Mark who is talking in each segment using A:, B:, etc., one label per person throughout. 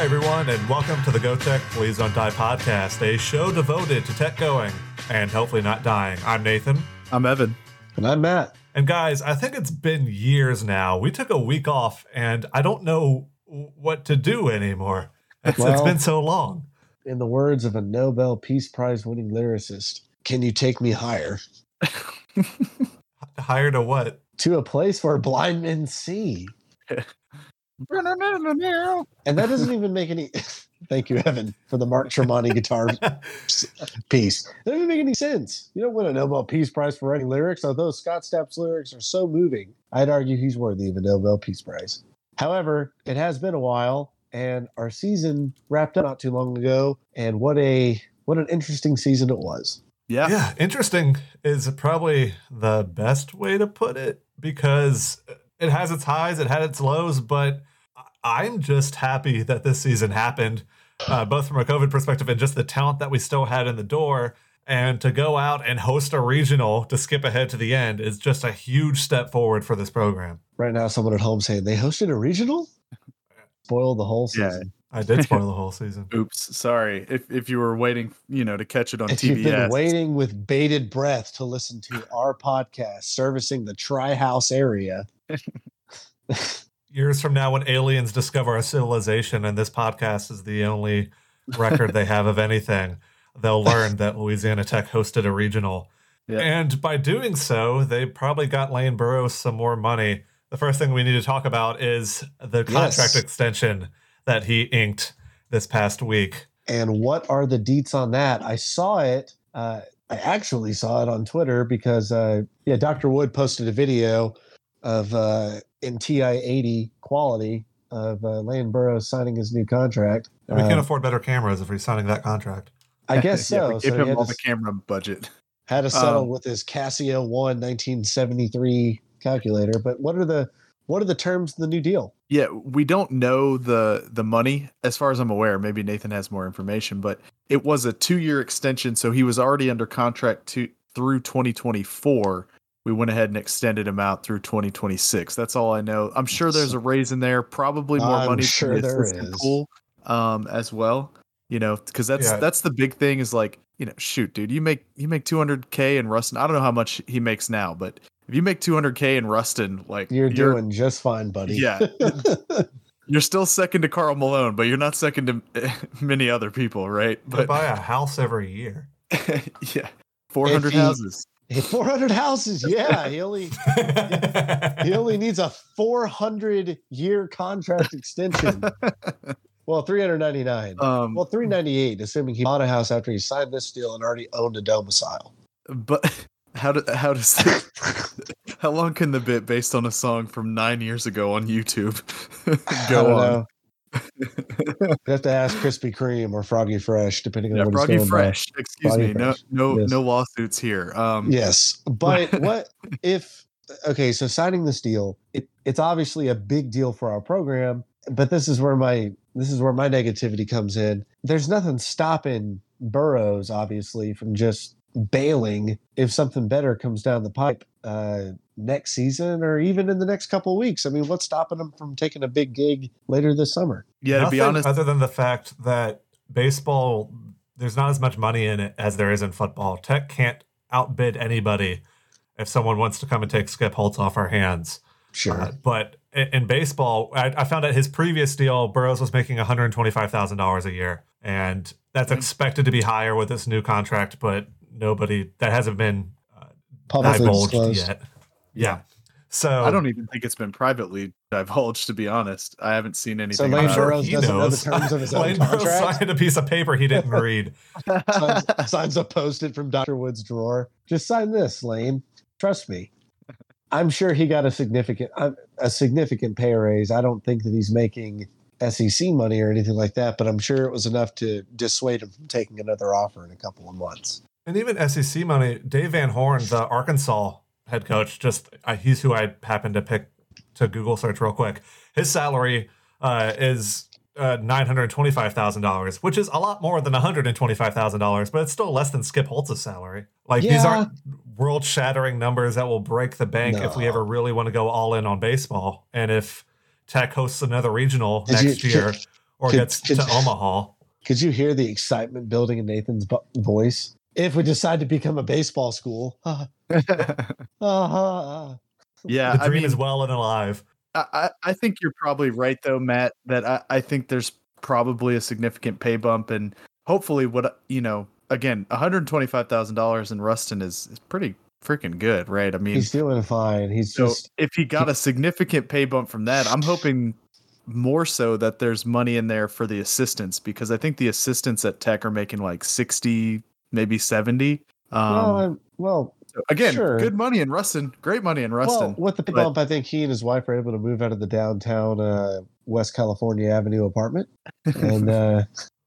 A: Hi, everyone, and welcome to the Go Tech Please Don't Die podcast, a show devoted to tech going and hopefully not dying. I'm Nathan.
B: I'm Evan.
C: And I'm Matt.
A: And guys, I think it's been years now. We took a week off, and I don't know what to do anymore. It's, well, it's been so long.
C: In the words of a Nobel Peace Prize winning lyricist, can you take me higher?
A: higher to what?
C: To a place where blind men see. and that doesn't even make any. Thank you, Evan, for the Mark Tremonti guitar piece. That doesn't make any sense. You don't win a Nobel Peace Prize for writing lyrics, although Scott Stapp's lyrics are so moving. I'd argue he's worthy of a Nobel Peace Prize. However, it has been a while, and our season wrapped up not too long ago. And what a what an interesting season it was.
A: Yeah, yeah, interesting is probably the best way to put it because it has its highs, it had its lows, but I'm just happy that this season happened, uh, both from a COVID perspective and just the talent that we still had in the door. And to go out and host a regional to skip ahead to the end is just a huge step forward for this program.
C: Right now, someone at home saying they hosted a regional? Spoiled the whole season.
A: Yeah. I did spoil the whole season.
B: Oops, sorry. If if you were waiting, you know, to catch it on TV,
C: You've been waiting with bated breath to listen to our podcast servicing the Tri House area.
A: years from now when aliens discover a civilization and this podcast is the only record they have of anything, they'll learn that Louisiana Tech hosted a regional. Yeah. And by doing so, they probably got Lane Burroughs some more money. The first thing we need to talk about is the contract yes. extension that he inked this past week.
C: And what are the deets on that? I saw it. Uh, I actually saw it on Twitter because, uh, yeah, Dr. Wood posted a video of uh, in TI 80 quality of uh, Lane Burroughs signing his new contract.
A: we can't um, afford better cameras if he's signing that contract.
C: I guess so.
B: yeah, give so him all the camera budget.
C: Had to settle um, with his Casio One 1973 calculator. But what are the what are the terms of the new deal?
B: Yeah, we don't know the the money as far as I'm aware. Maybe Nathan has more information, but it was a two year extension, so he was already under contract to through 2024 we went ahead and extended him out through 2026. That's all I know. I'm sure there's a raise in there, probably more
C: I'm
B: money
C: sure
B: for
C: there is.
B: pool um, as well. You know, because that's yeah. that's the big thing is like, you know, shoot, dude, you make you make 200k in Ruston. I don't know how much he makes now, but if you make 200k in Ruston, like
C: you're, you're doing just fine, buddy.
B: Yeah. you're still second to Karl Malone, but you're not second to many other people, right?
A: But buy a house every year.
B: yeah. 400 houses.
C: 400 houses. Yeah, he only he only needs a 400 year contract extension. Well, 399. Um, well, 398, assuming he bought a house after he signed this deal and already owned a domicile.
B: But how do, how does the, how long can the bit based on a song from nine years ago on YouTube go on? Know
C: you have to ask Krispy Kreme or Froggy Fresh, depending
B: yeah,
C: on what
B: Froggy going Fresh. By. Excuse Froggy me. Fresh. No, no, yes. no lawsuits here. Um,
C: yes, but what if? Okay, so signing this deal, it, it's obviously a big deal for our program, but this is where my this is where my negativity comes in. There's nothing stopping Burroughs, obviously, from just bailing if something better comes down the pipe uh, next season or even in the next couple weeks. I mean, what's stopping them from taking a big gig later this summer?
A: Yeah, Nothing to be honest, other than the fact that baseball, there's not as much money in it as there is in football. Tech can't outbid anybody if someone wants to come and take Skip Holtz off our hands.
C: Sure. Uh,
A: but in, in baseball, I, I, found out his previous deal, Burroughs was making $125,000 a year. And that's mm-hmm. expected to be higher with this new contract, but nobody that hasn't been uh, divulged disclosed. yet. Yeah. So
B: I don't even think it's been privately divulged. To be honest, I haven't seen anything.
C: So Lane Burroughs doesn't knows. know the terms of his Lane own contract.
A: signed a piece of paper he didn't read.
C: signs, signs a post-it from Doctor Wood's drawer. Just sign this, Lane. Trust me. I'm sure he got a significant uh, a significant pay raise. I don't think that he's making SEC money or anything like that, but I'm sure it was enough to dissuade him from taking another offer in a couple of months.
A: And even SEC money, Dave Van Horn, the Arkansas head coach, just uh, he's who I happened to pick to Google search real quick. His salary uh, is uh, nine hundred twenty-five thousand dollars, which is a lot more than one hundred and twenty-five thousand dollars, but it's still less than Skip Holtz's salary. Like yeah. these aren't world-shattering numbers that will break the bank no. if we ever really want to go all in on baseball. And if Tech hosts another regional Did next you, year, or
C: Could-
A: gets
C: could-
A: to Omaha.
C: Could you hear the excitement building in Nathan's voice? If we decide to become a baseball school, Ah.
B: yeah,
A: the
B: I
A: dream
B: mean,
A: is well and alive.
B: I, I I think you're probably right though, Matt. That I, I think there's probably a significant pay bump, and hopefully, what you know, again, one hundred twenty five thousand dollars in Ruston is is pretty freaking good, right? I mean,
C: he's doing fine. He's
B: so
C: just
B: if he got a significant pay bump from that, I'm hoping more so that there's money in there for the assistants because I think the assistants at Tech are making like sixty, maybe seventy. Um,
C: well, I'm- well,
B: so again,
C: sure.
B: good money in Ruston, great money in
C: well,
B: Ruston.
C: with the
B: but-
C: bump, I think he and his wife are able to move out of the downtown uh, West California Avenue apartment and uh,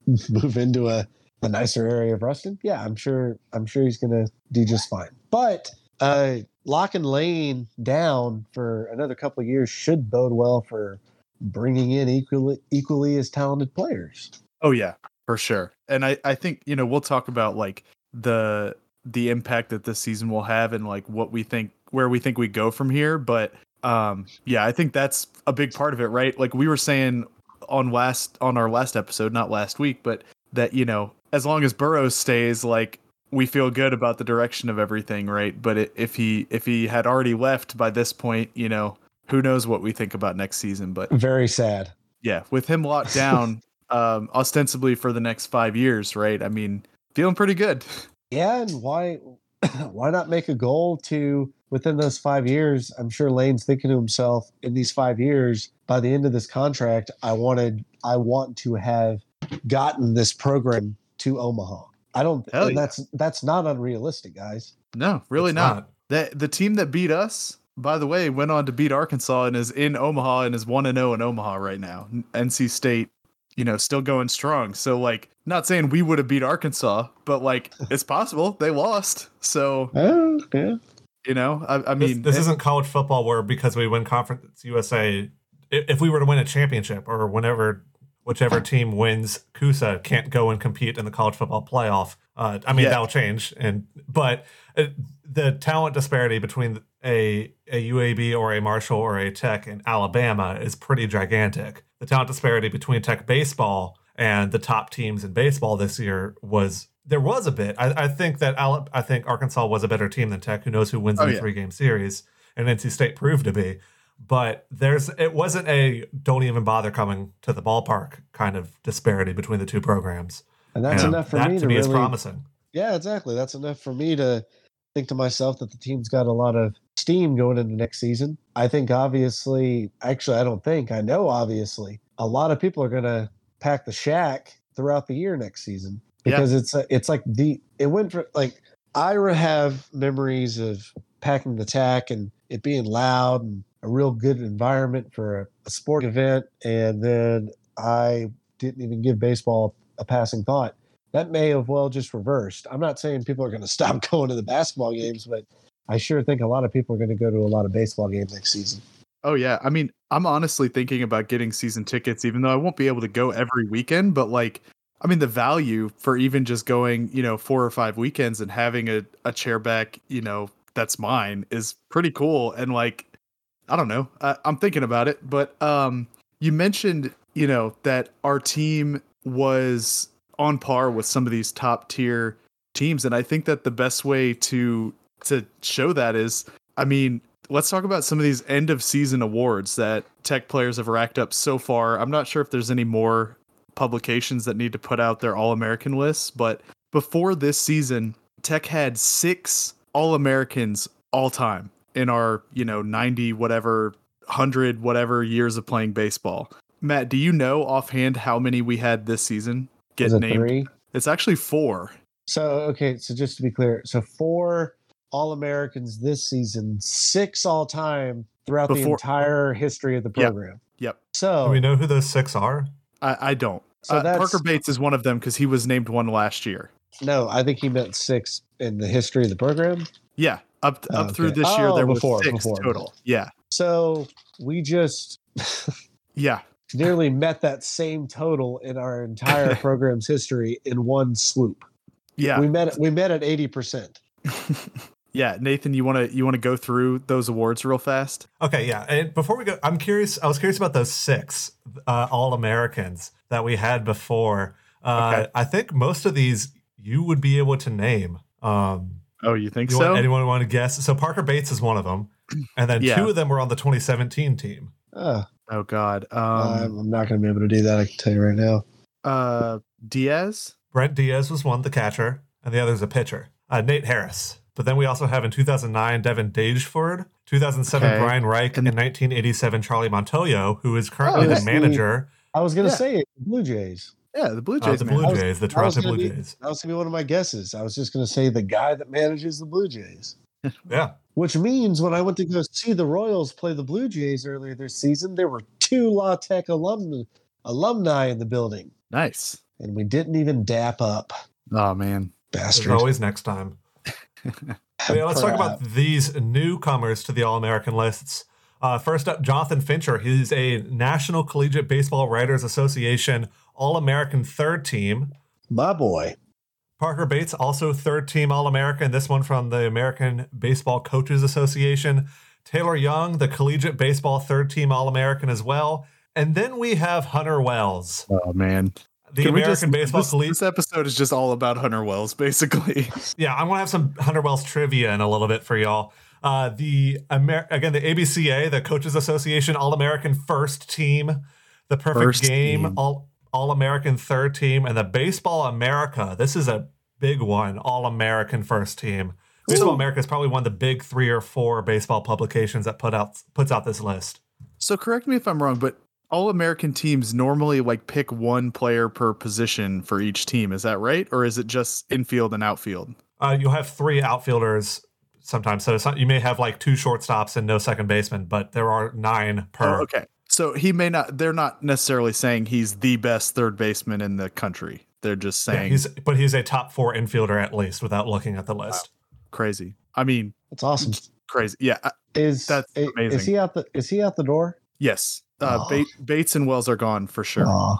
C: move into a, a nicer area of Ruston. Yeah, I'm sure. I'm sure he's gonna do just fine. But uh, locking Lane down for another couple of years should bode well for bringing in equally equally as talented players.
B: Oh yeah, for sure. And I I think you know we'll talk about like the the impact that this season will have and like what we think where we think we go from here. But um yeah, I think that's a big part of it, right? Like we were saying on last on our last episode, not last week, but that you know as long as Burroughs stays, like we feel good about the direction of everything, right? But it, if he if he had already left by this point, you know who knows what we think about next season. But
C: Very sad.
B: yeah, with him locked down, um, ostensibly for the next five years, right? I mean, feeling pretty good.
C: Yeah, and why why not make a goal to within those five years? I'm sure Lane's thinking to himself, in these five years, by the end of this contract, I wanted I want to have gotten this program to Omaha. I don't
B: Hell
C: and
B: yeah.
C: that's that's not unrealistic, guys.
B: No, really
A: It's
B: not. That the team that beat us, by the way, went on to beat Arkansas and is in Omaha and is one and zero in Omaha right now. NC State, you know, still going strong. So like, not saying we would have beat Arkansas, but like, it's possible they lost. So
C: Oh, yeah.
B: you know, I, I
A: This,
B: mean,
A: this
B: it-
A: isn't college football where because we win Conference USA, if we were to win a championship or whenever whichever team wins CUSA can't go and compete in the college football playoff. Uh, I mean
B: Yeah.
A: that'll change, and but uh, the talent disparity between a a UAB or a Marshall or a Tech in Alabama is pretty gigantic. The talent disparity between Tech baseball and the top teams in baseball this year was there was a bit. I, I think that Ala- I think Arkansas was a better team than Tech. Who knows who wins
B: Oh,
A: the
B: yeah.
A: three game series? And NC State proved to be. But there's it wasn't a don't even bother coming to the ballpark kind of disparity between the two programs.
C: And that's
A: And
C: enough for
A: that
C: me
A: to
C: to
A: me is promising.
C: Yeah, exactly. That's enough for me to think to myself that the team's got a lot of steam going into next season. I think obviously, actually, I don't think, I know obviously, a lot of people are going to pack the shack throughout the year next season
B: Yeah.
C: because it's a, it's like the it went for like I have memories of packing the tack and it being loud and a real good environment for a, a sport event, and then I didn't even give baseball a passing thought that may have well just reversed. I'm not saying people are going to stop going to the basketball games, but I sure think a lot of people are going to go to a lot of baseball games next season.
B: Oh yeah, I mean, I'm honestly thinking about getting season tickets, even though I won't be able to go every weekend. But like, I mean, the value for even just going, you know, four or five weekends and having a a chair back, you know, that's mine is pretty cool. And like, I don't know, I, I'm thinking about it. But um, you mentioned, you know, that our team was on par with some of these top tier teams, and I think that the best way to to show that is, I mean, let's talk about some of these end of season awards that tech players have racked up so far. I'm not sure if there's any more publications that need to put out their all American lists, but before this season, Tech had six all Americans all time in our, you know, 90 whatever, 100 whatever years of playing baseball. Matt, do you know offhand how many we had this season get
C: Is it
B: named?
C: three?
B: It's actually four.
C: So okay, so just to be clear, so four All Americans this season, six all time throughout the entire history of the program.
B: Yep.
C: So
A: Do we know who those six are?
B: I, I don't.
C: So
B: uh, Parker Bates is one of them because he was named one last year.
C: no, I think he meant six in the history of the program.
B: Yeah, up
C: Oh,
B: up through
C: okay.
B: this year
C: Oh,
B: there
C: before,
B: were six
C: before.
B: total. Yeah,
C: So we just
B: yeah,
C: nearly met that same total in our entire program's history in one swoop.
B: yeah,
C: We met we met at eighty percent.
B: yeah, Nathan, you want to you want to go through those awards real fast?
A: Okay, yeah. And before we go, I'm curious. I was curious about those six uh, All Americans that we had before. Uh,
B: Okay.
A: I think most of these you would be able to name. Um,
B: Oh, you think
A: you
B: so?
A: want, anyone want to guess? So Parker Bates is one of them, and then
B: Yeah.
A: two of them were on the 2017 team.
C: Uh,
B: oh God. Um,
C: I'm I'm not going to be able to do that. I can tell you right now.
B: uh, Diaz.
A: Brent Diaz was one, the catcher, and the other's a pitcher. Uh, Nate Harris. But then we also have in 2009 Devin Dageford, 2007
B: Okay.
A: Brian Reich,
B: And-
A: and 1987 Charlie Montoyo, who is currently
C: Oh,
A: the
C: that's the-
A: manager.
C: I was going to
B: Yeah.
C: say Blue Jays.
B: Yeah, the Blue
A: Uh,
B: Jays.
A: the
B: man.
A: Blue
C: I was-
A: Jays, the Toronto Blue
C: be-
A: Jays.
C: That was going to be one of my guesses. I was just going to say the guy that manages the Blue Jays.
A: Yeah.
C: Which means when I went to go see the Royals play the Blue Jays earlier this season, there were two La Tech alumni, alumni in the building,
B: Nice.
C: and we didn't even dap up.
B: Oh man.
C: Bastard.
A: There's always next time. Yeah, let's talk about these newcomers to the All American lists. Uh, first up, Jonathan Fincher. He's a National Collegiate Baseball Writers Association All American third team.
C: my boy.
A: Parker Bates, also third team All American. This one from the American Baseball Coaches Association. Taylor Young, the Collegiate Baseball third team All American as well. And then we have Hunter Wells,
B: Oh man.
A: the
B: Can
A: American
B: just-
A: Baseball
B: this,
A: Collegiate.
B: this episode is just all about Hunter Wells, basically.
A: Yeah, I'm gonna have some Hunter Wells trivia in a little bit for y'all. Uh, the Amer- again, the ABCA, the Coaches Association All American First Team, the Perfect
B: First
A: Game
B: team.
A: All All American Third Team, and the Baseball America. This is a big one. All American First Team. Baseball
B: Ooh.
A: America is probably one of the big three or four baseball publications that put out puts out this list.
B: So correct me if I'm wrong, but all American teams normally like pick one player per position for each team. Is that right? Or is it just infield and outfield?
A: Uh, you'll have three outfielders sometimes, so not, you may have like two shortstops and no second baseman, but there are nine per.
B: Oh, okay. So he may not they're not necessarily saying he's the best third baseman in the country. They're just saying.
A: Yeah,
B: saying
A: he's but he's a top four infielder at least without looking at the list.
B: crazy. I mean,
C: That's awesome.
B: crazy. Yeah.
C: Is
B: That's
C: i- Is
B: amazing.
C: he out the Is he out the door?
B: yes. Uh,
C: Aw.
B: Ba- Bates and Wells are gone for sure.
C: Aw.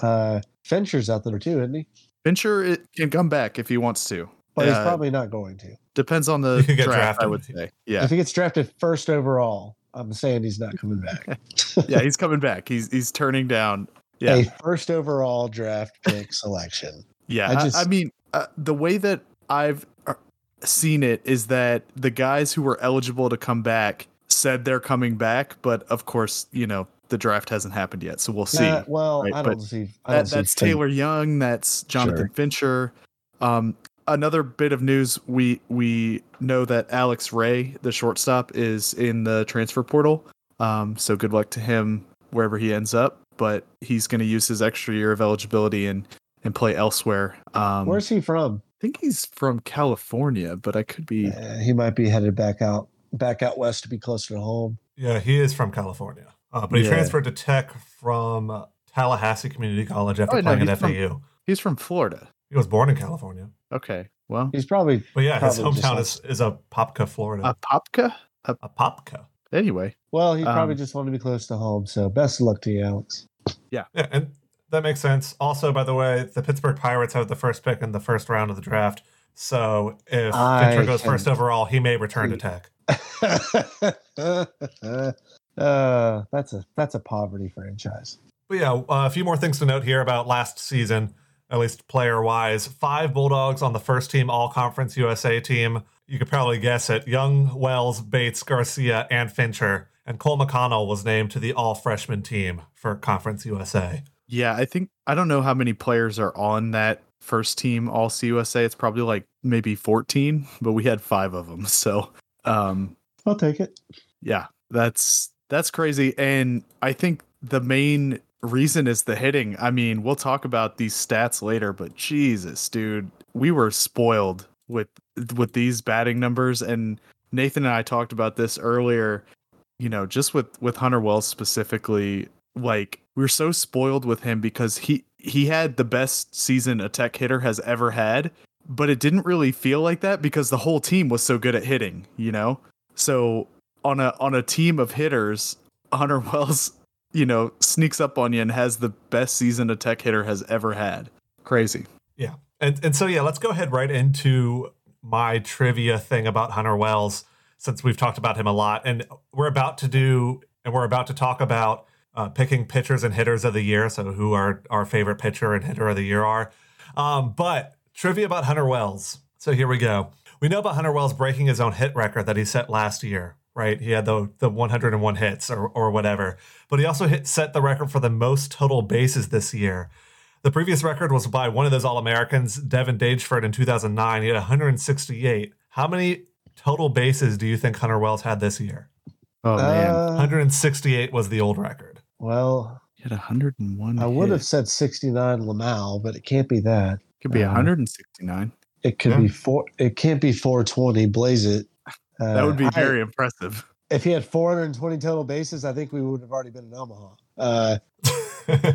C: Uh, Fincher's out there too, isn't he?
B: Fincher it can come back if he wants to.
C: But he's
B: Uh,
C: probably not going to.
B: Depends on the
A: He could get
B: draft, I would say. Yeah.
C: If he gets drafted first overall, I'm saying he's not coming back.
B: yeah, he's coming back. He's he's turning down. Yeah.
C: A first overall draft pick selection.
B: Yeah,
C: I just-
B: I mean, uh, the way that I've uh, seen it is that the guys who were eligible to come back said they're coming back, but of course, you know, the draft hasn't happened yet, so we'll see.
C: Uh, well,
B: right,
C: I don't
B: but
C: see. I don't
B: That,
C: see
B: that's
C: Fin-
B: Taylor Young. That's Jonathan
C: Sure.
B: Fincher. Um, another bit of news: we we know that Alex Ray, the shortstop, is in the transfer portal. Um, so good luck to him wherever he ends up. But he's going to use his extra year of eligibility and and play elsewhere. Um,
C: Where's he from?
B: I think he's from California, but I could be.
C: Uh, he might be headed back out, back out west to be closer to home.
A: Yeah, he is from California, uh, but he
B: Yeah.
A: transferred to Tech from uh, Tallahassee Community College after
B: Oh, no,
A: playing at
B: he's from-
A: FAU.
B: He's from Florida.
A: He was born in California,
B: Okay, well,
C: He's probably
A: but yeah, his
C: Probably just
A: hometown
C: like-
A: is is a Popka, Florida.
B: A popka?
A: A Popka. A Popka.
B: Anyway,
C: well. He probably
B: Um,
C: just wanted to be close to home. So best of luck to you, Alex.
A: Yeah, yeah. and that makes sense. Also, by the way, the Pittsburgh Pirates have the first pick in the first round of the draft. So if
C: I
A: Fincher goes first overall, he may return to Tech.
C: uh, that's a that's a poverty franchise.
A: But yeah, uh, a few more things to note here about last season, at least player wise. Five Bulldogs on the first team All Conference USA team. You could probably guess it. Young, Wells, Bates, Garcia, and Fincher. And Cole McConnell was named to the All Freshman team for Conference USA.
B: yeah, I think I don't know how many players are on that first team All CUSA. It's probably like maybe fourteen, but we had five of them. So, um,
C: I'll take it.
B: yeah, that's that's crazy. And I think the main reason is the hitting. I mean, we'll talk about these stats later, but Jesus, dude, we were spoiled with with these batting numbers. And Nathan and I talked about this earlier. You know, just with with Hunter Wells specifically, like we're so spoiled with him because he he had the best season a tech hitter has ever had but it didn't really feel like that because the whole team was so good at hitting you know so on a on a team of hitters hunter wells you know sneaks up on you and has the best season a tech hitter has ever had crazy
A: Yeah. And and so yeah, let's go ahead right into my trivia thing about Hunter Wells since we've talked about him a lot. And we're about to do, and we're about to talk about uh, picking pitchers and hitters of the year. So, who our, our favorite pitcher and hitter of the year are. Um, but trivia about Hunter Wells. So, here we go. We know about Hunter Wells breaking his own hit record that he set last year, right? He had the, the 101 hits or, or whatever. But he also hit, set the record for the most total bases this year. The previous record was by one of those All Americans, Devin Dageford, in 2009. He had 168. How many total bases do you think Hunter Wells had this year?
B: Oh man,
C: Uh,
A: 168 was the old record.
C: well,
B: he had 101.
C: I would have said 69 Lamal, but it can't be that.
B: could be
C: uh,
B: 169.
C: It could
A: Yeah.
C: be four. It can't be 420. Blaze it. Uh,
B: That would be
C: I-
B: very impressive.
C: if he had 420 total bases, I think we would have already been in Omaha. Uh,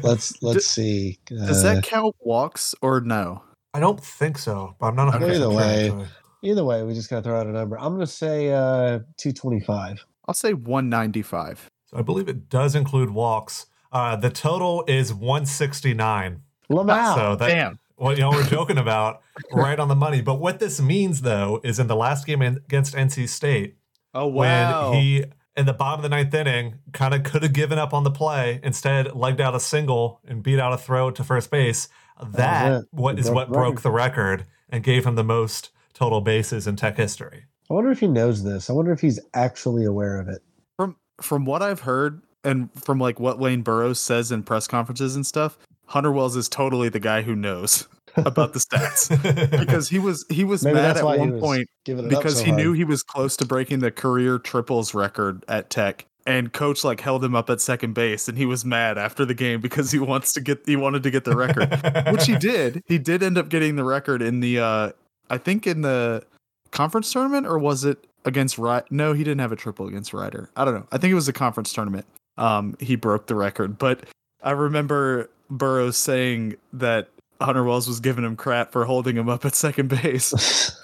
C: let's let's see.
B: Does
C: Uh,
B: that count walks or no?
A: I don't think so, but I'm not 100%
C: Either way.
A: actually.
C: either way? We just gotta throw out a number. I'm gonna say uh, 225.
B: I'll say 195.
A: So I believe it does include walks. Uh, the total is 169.
C: Lamal.
A: So that,
B: Damn.
A: what you know we're joking about, right on the money. But what this means though is in the last game against NC State,
B: Oh wow.
A: when he in the bottom of the ninth inning kind of could have given up on the play, instead legged out a single and beat out a throw to first base. That
C: it.
A: what
C: broke
A: what
C: the
A: broke
C: record.
A: the record and gave him the most total bases in Tech history.
C: I wonder if he knows this. I wonder if he's actually aware of it.
B: from from what I've heard and from like what Lane Burroughs says in press conferences and stuff, Hunter Wells is totally the guy who knows about the stats because he was he was
C: Maybe
B: mad at one point
C: Giving it up
B: because
C: so
B: he knew he was close to breaking the career triples record at Tech. And coach like held him up at second base, and he was mad after the game because he wants to get he wanted to get the record, which he did. He did end up getting the record in the uh I think in the conference tournament or was it against Rider? No, he didn't have a triple against Rider. I don't know. I think it was a conference tournament. Um, he broke the record, but I remember Burroughs saying that Hunter Wells was giving him crap for holding him up at second base.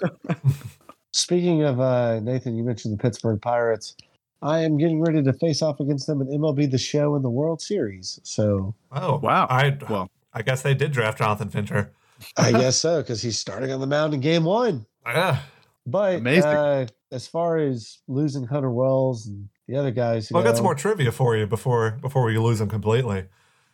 C: Speaking of uh, Nathan, you mentioned the Pittsburgh Pirates. I am getting ready to face off against them in MLB The Show in the World Series. So
A: oh
B: Wow.
A: I
B: Well,
A: I guess they did draft Jonathan Fincher.
C: I guess so because he's starting on the mound in Game One.
A: Yeah.
C: But
B: Amazing.
C: Uh, as far as losing Hunter Wells and the other guys, who
A: Well, I got some more trivia for you before before we lose them completely.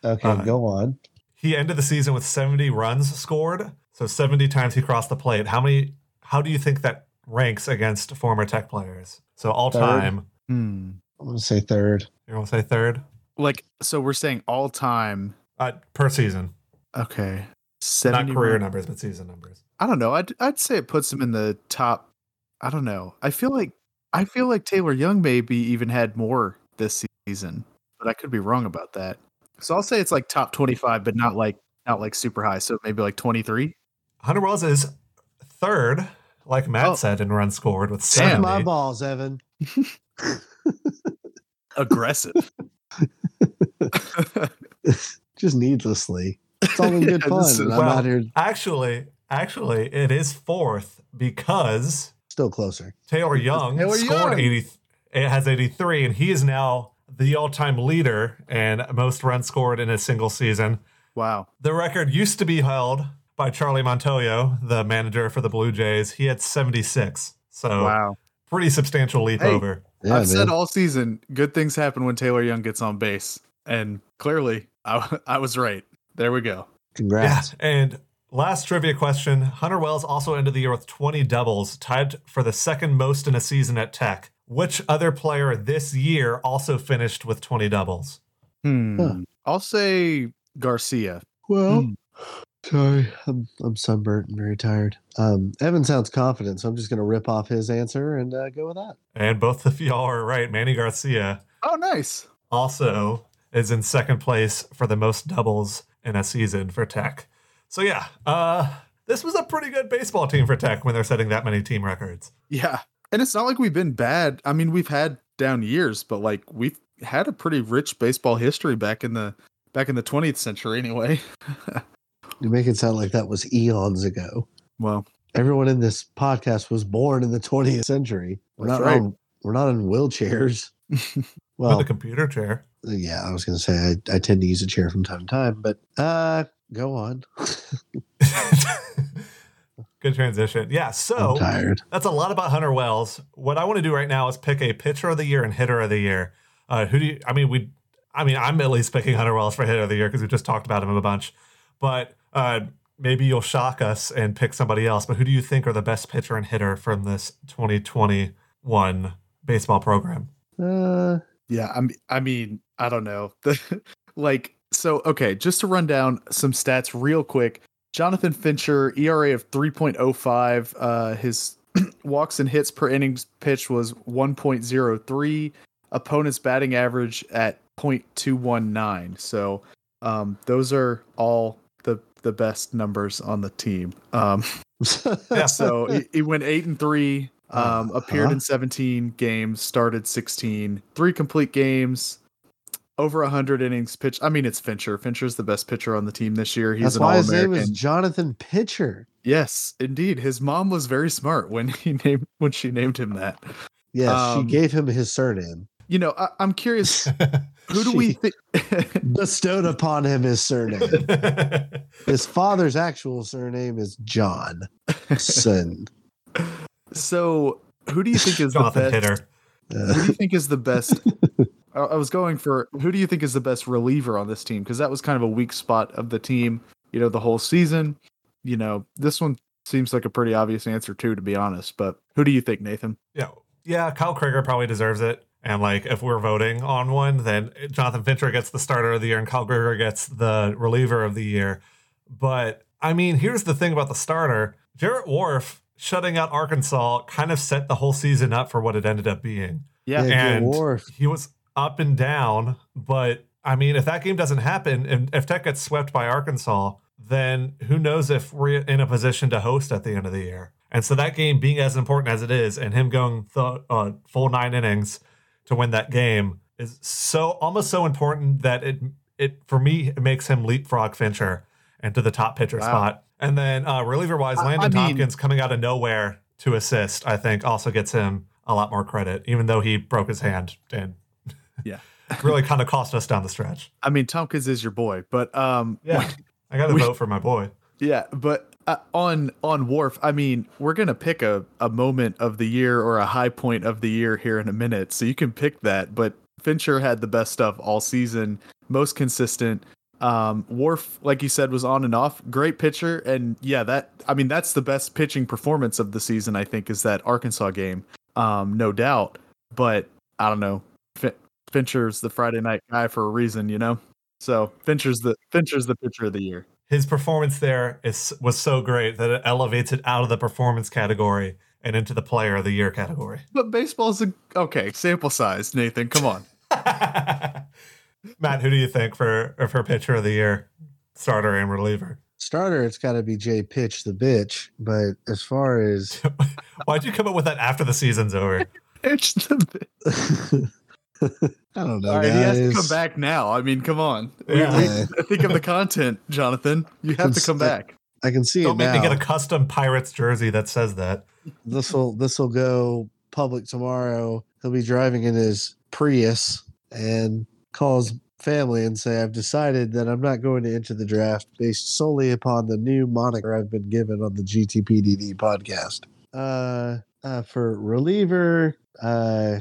C: Okay,
A: uh,
C: go on.
A: He ended the season with 70 runs scored, so 70 times he crossed the plate. How many? How do you think that ranks against former Tech players? So all
C: Third.
A: time,
B: hmm.
C: I'm gonna say third.
A: You gonna say third
B: like so we're saying all time.
A: uh, per season,
B: Okay,
A: not career
B: run-
A: numbers, but season numbers.
B: I don't know. I'd I'd say it puts him in the top. I don't know. I feel like I feel like Taylor Young maybe even had more this season, but I could be wrong about that. So I'll say it's like top twenty five, but not like not like super high. So maybe like twenty three.
A: Hunter Wells is third, like Matt
B: Oh.
A: said, in runs scored with
B: Damn.
A: 70.
C: My balls, Evan.
B: Aggressive.
C: Just needlessly. It's all in good
B: Yeah,
C: fun.
B: is-
C: and I'm
A: well,
C: out here
A: Actually, actually, it is fourth because
C: still closer.
A: Taylor Young
B: Taylor
A: scored
B: Young.
A: 80 it has 83 and he is now the all-time leader and most runs scored in a single season.
B: wow.
A: The record used to be held by Charlie Montoyo, the manager for the Blue Jays. He had 76. So
B: Wow.
A: pretty substantial leap
B: Hey.
A: over.
C: Yeah,
B: I've
C: man.
B: said all season, good things happen when Taylor Young gets on base, and clearly I, I was right. There we go.
C: Congrats.
A: Yeah. And last trivia question, Hunter Wells also ended the year with 20 doubles, tied for the second most in a season at Tech. Which other player this year also finished with 20 doubles?
B: Hmm.
C: Huh.
B: I'll say Garcia.
C: Well,
B: Hmm.
C: sorry, I'm I'm sunburnt and very tired. Um, Evan sounds confident, so I'm just gonna rip off his answer and uh, go with that.
A: And both of y'all are right. Manny Garcia
B: Oh, nice.
A: also is in second place for the most doubles in a season for Tech. So yeah, uh, this was a pretty good baseball team for Tech when they're setting that many team records.
B: Yeah. And it's not like we've been bad. I mean, we've had down years, but like we've had a pretty rich baseball history back in the back in the 20th century anyway.
C: You make it sound like that was eons ago.
B: well,
C: Everyone in this podcast was born in the 20th century. We're not
B: right.
C: on, we're not in wheelchairs. Well,
A: the computer chair.
C: yeah, I was gonna say I, I tend to use a chair from time to time, but uh, go on.
A: good transition. Yeah. So
C: I'm tired.
A: that's a lot about Hunter Wells. What I want to do right now is pick a pitcher of the year and hitter of the year. Uh, who do you? I mean, we. I mean, I'm at least picking Hunter Wells for hitter of the year because we just talked about him a bunch. But uh, maybe you'll shock us and pick somebody else. But who do you think are the best pitcher and hitter from this 2021 baseball program?
C: Uh,
B: Yeah, I'm, I mean, I don't know. Like, so, okay, just to run down some stats real quick. Jonathan Fincher, ERA of 3.05. Uh, his walks and hits per innings pitched was 1.03. Opponent's batting average at 0.219. So, um, those are all the the best numbers on the team. Um,
A: Yeah.
B: so he, he went eight and three. Um, appeared
C: Uh-huh.
B: in 17 games, started 16, three complete games, over 100 innings pitched. I mean, it's Fincher. Fincher's the best pitcher on the team this year. He's
C: That's
B: an
C: why
B: All
C: his name is Jonathan Pitcher.
B: Yes, indeed. His mom was very smart when he named when she named him that.
C: Yes,
B: Um,
C: she gave him his surname.
B: You know, I, I'm curious. Who do we think?
C: Bestowed upon him his surname. His father's actual surname is John. Son.
B: so, who do you think is the best?
A: hitter.
B: Who do you think is the best? I I was going for who do you think is the best reliever on this team? Because that was kind of a weak spot of the team, you know, the whole season. You know, this one seems like a pretty obvious answer too, to be honest. But who do you think, Nathan?
A: Yeah, yeah. Kyle Crigger probably deserves it. And like, if we're voting on one, then Jonathan Fincher gets the starter of the year, and Kyle Crigger gets the reliever of the year. But I mean, here's the thing about the starter: Jarrett Whorff shutting out Arkansas kind of set the whole season up for what it ended up being.
B: Yeah,
C: Yeah, Joe
A: and
C: Whorff.
A: he was up and down. But I mean, if that game doesn't happen, and if Tech gets swept by Arkansas, then who knows if we're in a position to host at the end of the year. And so that game being as important as it is, and him going the uh, full nine innings to win that game is so almost so important that it it for me it makes him leapfrog Fincher into the top pitcher
B: Wow.
A: spot. And then uh, reliever wise,
B: I- I
A: Landon
B: mean-
A: Tompkins coming out of nowhere to assist, I think also gets him a lot more credit, even though he broke his hand and
B: Yeah.
A: really kind of cost us down the stretch.
B: I mean, Tompkins is your boy, but um,
A: Yeah, I got to
B: We-
A: vote for my boy.
B: Yeah, but uh, on on Whorff, I mean, we're gonna pick a a moment of the year or a high point of the year here in a minute, so you can pick that. But Fincher had the best stuff all season, most consistent. Um, Whorff, like you said, was on and off. Great pitcher, and yeah, that I mean, that's the best pitching performance of the season. I think is that Arkansas game, um, no doubt. But I don't know, fin- Fincher's the Friday night guy for a reason, you know. So Fincher's the Fincher's the pitcher of the year.
A: His performance there is was so great that it elevates it out of the performance category and into the player of the year category.
B: But baseball's a okay sample size, Nathan. Come on.
A: Matt, who do you think for for pitcher of the year, starter and reliever?
C: Starter, it's got to be Jay Pitch the bitch. But as far as
A: Why'd you come up with that after the season's over?
B: Pitch the
C: I don't know,
B: all right. He has to come back now. I mean, come on.
A: Yeah.
B: we-
C: Yeah.
B: think of the content, Jonathan. You have to come back.
C: I can see
A: Don't
C: it
A: make me
C: now.
A: get a custom Pirates jersey that says that.
C: this will this will go public tomorrow. He'll be driving in his Prius and calls family and say, "I've decided that I'm not going to enter the draft based solely upon the new moniker I've been given on the GTPDD podcast." Uh, uh for reliever, uh,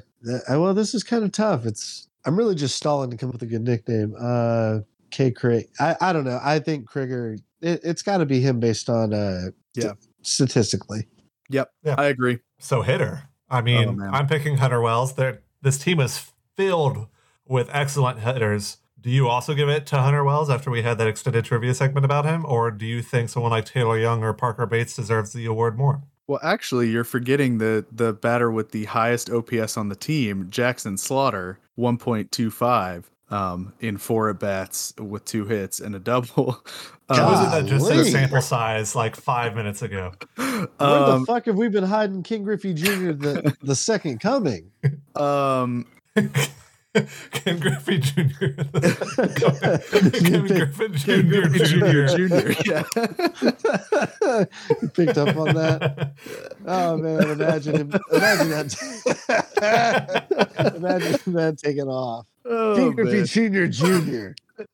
C: well, this is kind of tough. It's I'm really just stalling to come up with a good nickname. Uh, K. Craig. I I don't know. I think Crigger. It, it's got to be him based on uh,
B: Yeah.
C: statistically.
B: Yep,
A: Yeah.
B: I agree.
A: So hitter. I mean,
B: Oh.
A: I'm picking Hunter Wells. There, this team is filled with excellent hitters. Do you also give it to Hunter Wells after we had that extended trivia segment about him, or do you think someone like Taylor Young or Parker Bates deserves the award more?
B: Well, actually, you're forgetting the the batter with the highest OPS on the team, Jackson Slaughter, 1.25 um, in four at bats with two hits and a double.
A: How was it that just said
C: Golly.
A: sample size like five minutes ago?
C: Where
B: um,
C: the fuck have we been hiding King Griffey Jr. the the second coming?
B: um,
A: Ken Griffey Jr. Ken Griffin Jr.
B: Ken Griffey
A: Jr.
B: Jr. Yeah.
C: you picked up on that. Oh man, imagine him imagine that imagine that taking off.
B: Oh,
C: King Griffey
B: man.
C: Jr. Jr.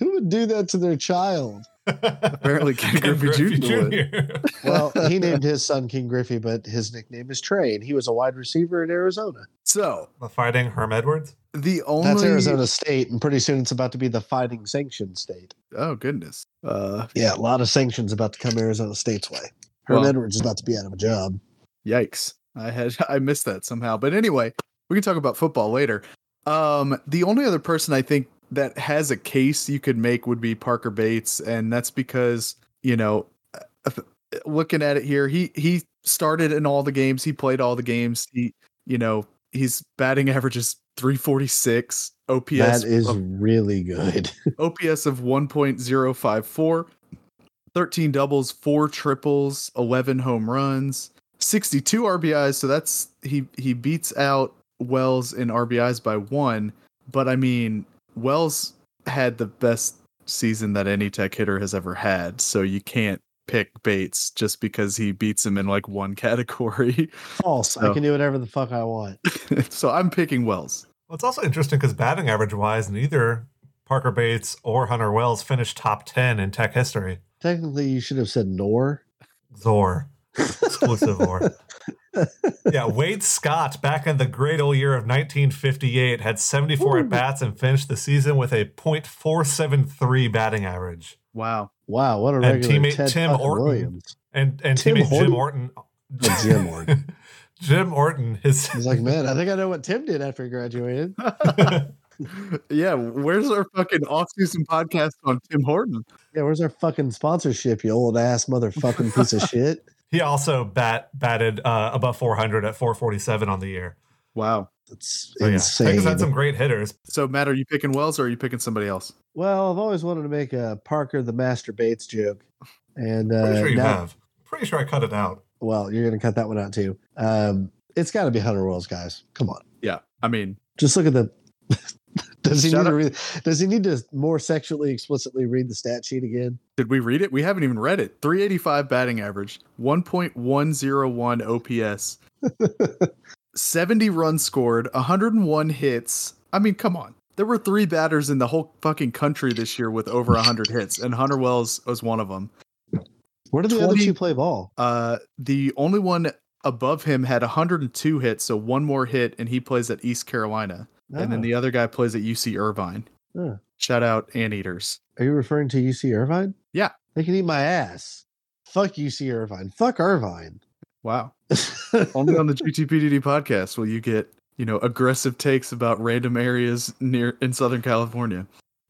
C: Who would do that to their child?
B: Apparently, King Griffey Jr. would.
C: Well, he named his son King Griffey, but his nickname is Trey, and he was a wide receiver in Arizona.
B: So
A: the fighting Herm Edwards.
B: the only
C: That's Arizona State, and pretty soon it's about to be the fighting sanction state.
B: Oh goodness. Uh,
C: Yeah, a lot of sanctions about to come Arizona State's way. Herm
B: Well-
C: Edwards is about to be out of a job.
B: Yikes. I had I missed that somehow. But anyway, we can talk about football later. Um the only other person I think that has a case you could make would be Parker Bates and that's because, you know, uh, looking at it here, he he started in all the games, he played all the games. He, you know, he's batting averages 346, OPS
C: that is
B: of
C: really good.
B: OPS of 1.054, 13 doubles, 4 triples, 11 home runs, 62 RBIs. So that's he he beats out Wells in RBIs by 1, but I mean, Wells had the best season that any tech hitter has ever had, so you can't pick Bates just because he beats him in like one category.
C: False. I can do whatever the fuck I want.
B: so I'm picking Wells.
A: Well, it's also interesting because batting average wise, neither Parker Bates or Hunter Wells finished top 10 in tech history.
C: Technically, you should have said Nor.
A: Zor. Exclusive Zor. Yeah, Wade Scott, back in the great old year of 1958, had 74
C: Ooh.
A: at bats and finished the season with a .473 batting average.
B: Wow.
C: Wow, what a
A: And
C: regular
A: teammate
C: Ted
A: Tim
C: fucking
A: Orton.
C: Williams.
A: And and
C: Tim
A: teammate Jim
C: Horton?
A: Orton.
C: Oh, Jim Orton.
A: Jim Orton, his
C: He's like, man, I think I know what Tim did after he graduated.
B: yeah, where's our fucking off-season podcast on Tim Horton?
C: Yeah, where's our fucking sponsorship, you old ass motherfucking piece of shit?
A: He also bat batted uh, above 400 at 447 on the year.
B: Wow.
C: That's
A: So yeah,
C: insane.
A: Texas had some great hitters.
B: So Matt, are you picking Wells or are you picking somebody else?
C: Well, I've always wanted to make a Parker the Master Bates joke. And uh,
A: Pretty sure you
C: now-
A: have. Pretty sure I cut it out.
C: well, you're going to cut that one out too. Um, it's got to be Hunter Wells, guys. Come on.
B: Yeah. I mean,
C: Just look at the. does he
B: Shut
C: need
B: up.
C: to read? Does he need to more sexually explicitly read the stat sheet again?
B: did we read it? We haven't even read it. 385 batting average, 1.101 OPS, 70 runs scored, 101 hits. I mean, come on. There were three batters in the whole fucking country this year with over 100 hits, and Hunter Wells was one of them.
C: Where do the other two play ball?
B: Uh, the only one above him had 102 hits, so one more hit, and he plays at East Carolina. And then
C: Oh.
B: the other guy plays at UC Irvine.
C: Oh.
B: Shout out Anteaters.
C: Are you referring to UC Irvine?
B: Yeah.
C: They can eat my ass. Fuck UC Irvine. Fuck Irvine.
B: Wow. Only on the GTPDD podcast will you get, you know, aggressive takes about random areas near in Southern California.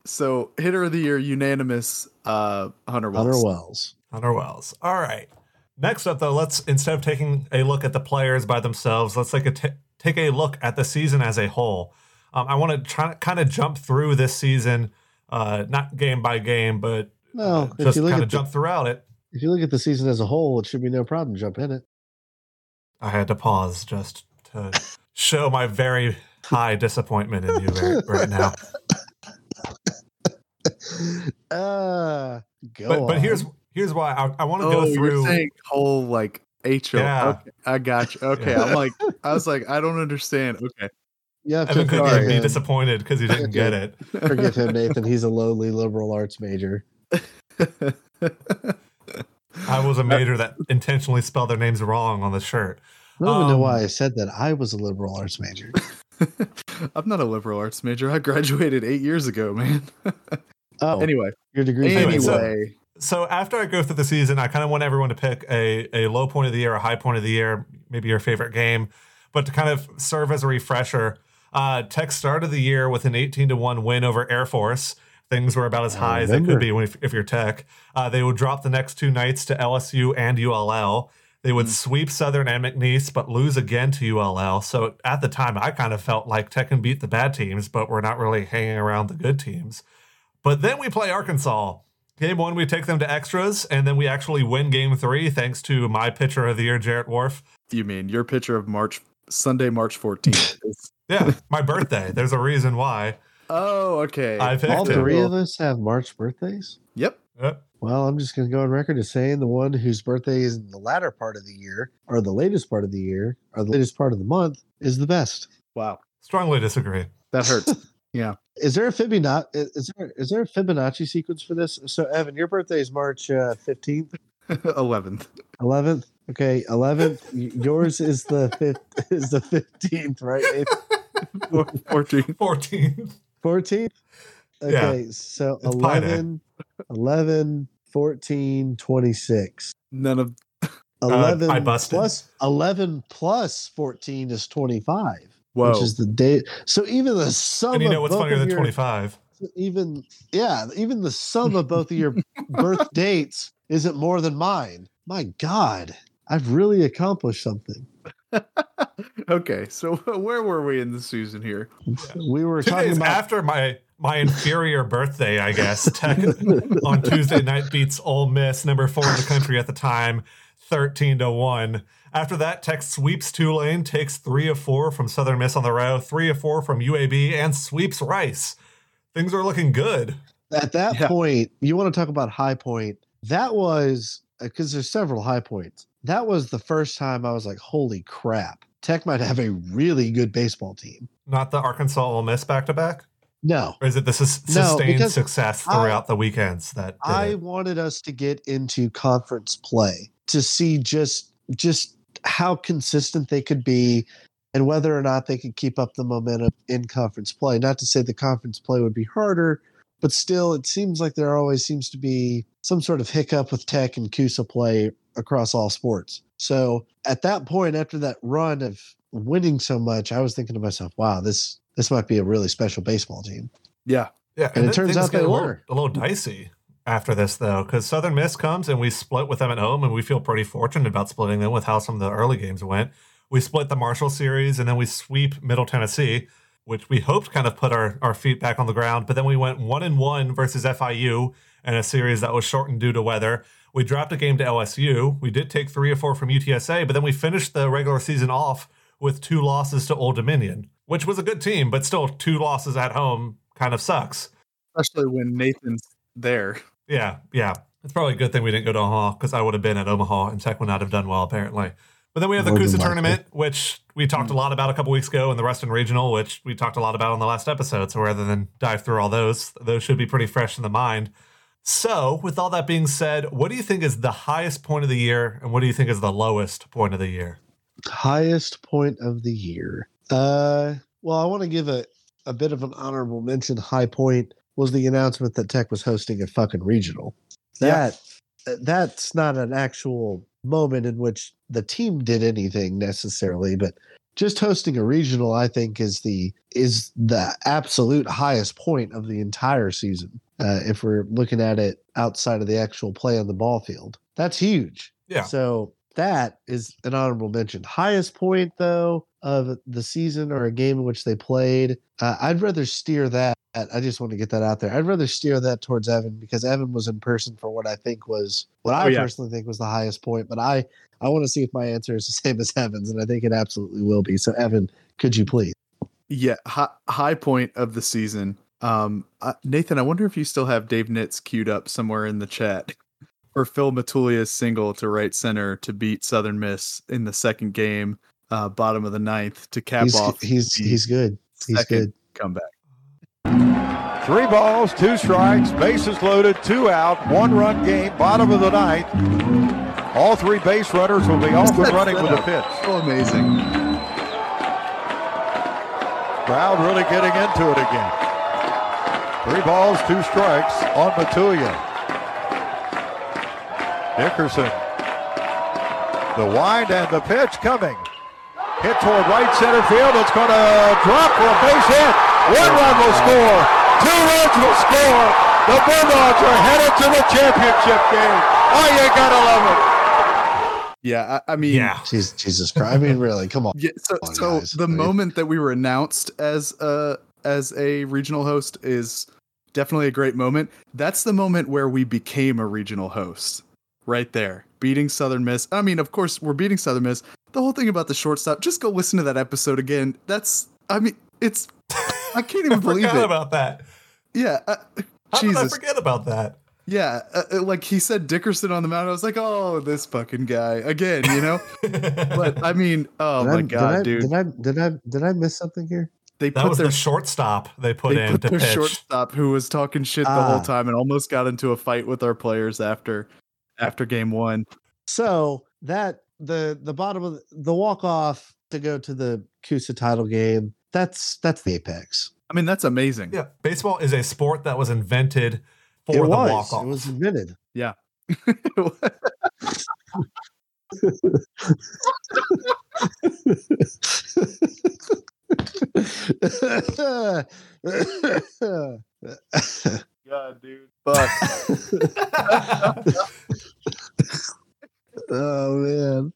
B: So, hitter of the year, unanimous, uh, Hunter Wells.
C: Hunter Wells.
A: Hunter Wells. All right. Next up, though, let's instead of taking a look at the players by themselves, let's take a t- take a look at the season as a whole. Um, I want to try to kind of jump through this season, uh, not game by game, but
C: No,
A: uh,
C: if
A: just
C: you look
A: kind
C: at
A: of
C: the,
A: jump throughout it.
C: if you look at the season as a whole, it should be no problem jump in it.
A: I had to pause just to show my very high disappointment in you right, right now.
C: Uh go
A: But but here's here's why I, I want to
B: Oh,
A: go
B: you're
A: through.
B: saying whole like HO.
A: Yeah.
B: Okay, I got you. Okay,
A: Yeah.
B: I'm like, I was like, I don't understand. Okay,
C: you have
A: Evan could
C: forgive
A: be disappointed because he didn't get it.
C: forgive him, Nathan. He's a lowly liberal arts major.
A: I was a major that intentionally spelled their names wrong on the shirt.
C: I don't even know
A: Um,
C: why I said that. I was a liberal arts major.
B: I'm not a liberal arts major. I graduated eight years ago, man.
C: Oh,
B: anyway,
C: your degree.
A: Anyway, so-
B: anyway,
A: So after I go through the season, I kind of want everyone to pick a, a low point of the year, a high point of the year, maybe your favorite game, but to kind of serve as a refresher. Uh, Tech started the year with an 18 to 1 win over Air Force. Things were about as high as they could be if, if you're Tech. Uh, they would drop the next two nights to LSU and ULL. They would
B: Mm.
A: sweep Southern and McNeese, but lose again to ULL. So at the time, I kind of felt like Tech can beat the bad teams, but we're not really hanging around the good teams. But then we play Arkansas. Game one, we take them to extras, and then we actually win game three thanks to my pitcher of the year, Jarrett Whorff.
B: you mean your pitcher of March Sunday, March 14th? is-
A: Yeah, my birthday. There's a reason why.
B: oh, okay.
A: I picked
C: All
A: it.
C: three of us have March birthdays.
B: Yep.
A: Yep.
C: Well, I'm just going to go on record as saying the one whose birthday is in the latter part of the year, or the latest part of the year, or the latest part of the month, is the best.
B: Wow,
A: Strongly disagree.
B: that hurts. yeah.
C: Is there a Fibonacci? Is there is there a Fibonacci sequence for this? So Evan, your birthday is March uh, fifteenth,
B: Eleventh.
C: eleventh. Okay, eleventh. Yours is the fifth. Is the fifteenth, right?
B: Fourteen.
A: 14.
C: Fourteenth.
A: Yeah.
C: Okay, so
A: It's
C: 11, 11, 14, 26.
B: None of uh,
C: 11
A: I busted.
C: plus 11 plus 14 is 25,
B: whoa.
C: which is the date. So even the sum
A: And you
C: of
A: know what's funnier than 25?
C: even yeah, even the sum of both of your birth dates isn't more than mine. My God, I've really accomplished something.
B: okay, so where were we in the season here?
C: We were
A: Two
C: talking
A: days
C: about
A: after my my inferior birthday, I guess. Tech on Tuesday night beats Ole Miss, number four in the country at the time, 13 to 1. After that, Tech sweeps Tulane, takes three of four from Southern Miss on the row, three of four from UAB, and sweeps Rice. Things are looking good.
C: at that
B: Yeah.
C: point, you want to talk about high point. That was uh, because there's several high points. That was the first time I was like, holy crap. Tech might have a really good baseball team.
A: Not the Arkansas Ole Miss back to back?
C: No,
A: Or is it the sus- sustained
C: because
A: success
C: I-
A: throughout the weekends that
C: I
A: it?
C: wanted us to get into conference play to see just just how consistent they could be and whether or not they could keep up the momentum in conference play. Not to say the conference play would be harder, but still it seems like there always seems to be some sort of hiccup with tech and CUSA play across all sports. So at that point after that run of winning so much, I was thinking to myself, wow, this this might be a really special baseball team.
B: Yeah.
A: Yeah,
C: And it turns out they
A: a little,
C: were.
A: a little dicey after this, though, because Southern Miss comes and we split with them at home, and we feel pretty fortunate about splitting them with how some of the early games went. We split the Marshall series, and then we sweep Middle Tennessee, which we hoped kind of put our, our feet back on the ground. But then we went one and one versus FIU in a series that was shortened due to weather. We dropped a game to LSU. We did take three or four from UTSA, but then we finished the regular season off with two losses to Old Dominion, which was a good team, but still two losses at home kind of sucks.
B: Especially when Nathan's there.
A: Yeah, yeah. It's probably a good thing we didn't go to Omaha because I would have been at Omaha and Tech would not have done well, apparently. But then we have the
C: CUSA than
A: CUSA
C: likely.
A: tournament, which we talked a lot about a couple weeks ago, and the Western Regional, which we talked a lot about on the last episode. So rather than dive through all those, those should be pretty fresh in the mind. So, with all that being said, what do you think is the highest point of the year, and what do you think is the lowest point of the year?
C: highest point of the year. Uh, well, I want to give a, a bit of an honorable mention. High point was the announcement that Tech was hosting a fucking regional.
B: Yeah.
C: That's not an actual moment in which the team did anything necessarily, but just hosting a regional, I think, is the is the absolute highest point of the entire season. Uh, if we're looking at it outside of the actual play on the ball field, that's huge.
A: Yeah.
C: So that is an honorable mention. Highest point though of the season or a game in which they played. Uh, I'd rather steer that. I just want to get that out there. I'd rather steer that towards Evan because Evan was in person for what I think was what I
B: Oh, yeah.
C: personally think was the highest point. But I I want to see if my answer is the same as Evan's, and I think it absolutely will be. So Evan, could you please?
B: Yeah, high, high point of the season. Um, uh, Nathan, I wonder if you still have Dave Nitz queued up somewhere in the chat for Phil Matulia's single to right center to beat Southern Miss in the second game, uh, bottom of the ninth to cap
C: He's
B: off.
C: he's
B: the
C: he's good. He's
B: second
C: good.
B: comeback.
D: Three balls, two strikes, bases loaded, two out, one run game, bottom of the ninth. All three base runners will be off and running with the pitch.
B: So amazing.
D: Crowd really getting into it again. Three balls, two strikes on Matulia. Dickerson. The wind and the pitch coming. Hit toward right center field. It's going to drop for a base hit. One run will score. Two runs will score. The Bulldogs are headed to the championship game. Oh, you gotta love it.
B: Yeah, I, I mean,
A: Yeah.
C: Jesus, Jesus Christ! I mean, really, come on.
B: Yeah, so,
C: on,
B: so
C: guys.
B: the
C: Like-
B: moment that we were announced as a as a regional host is definitely a great moment. That's the moment where we became a regional host. Right there. Beating Southern Miss. I mean, of course, we're beating Southern Miss. The whole thing about the shortstop, just go listen to that episode again. That's I mean, it's I can't
A: I
B: even believe
A: forgot
B: it.
A: about that.
B: yeah. Uh,
A: How did I forget about that?
B: Yeah, uh, uh, like he said Dickerson on the mound. I was like, "Oh, this fucking guy again," you know? but I mean, oh
C: Did
B: my
C: I,
B: god,
C: did I,
B: dude.
C: Did I did I did I miss something here?
B: they
A: That
B: put
A: was
B: their
A: the shortstop they put
B: they
A: in
B: put
A: to
B: their
A: pitch.
B: shortstop who was talking shit the
C: Ah.
B: whole time and almost got into a fight with our players after after game one.
C: So that the the bottom of the, the walk off to go to the CUSA title game. That's that's the apex.
B: I mean, that's amazing.
A: Yeah, baseball is a sport that was invented for
C: it
A: the walk off.
C: It was admitted.
B: God, dude. Fuck.
C: oh man.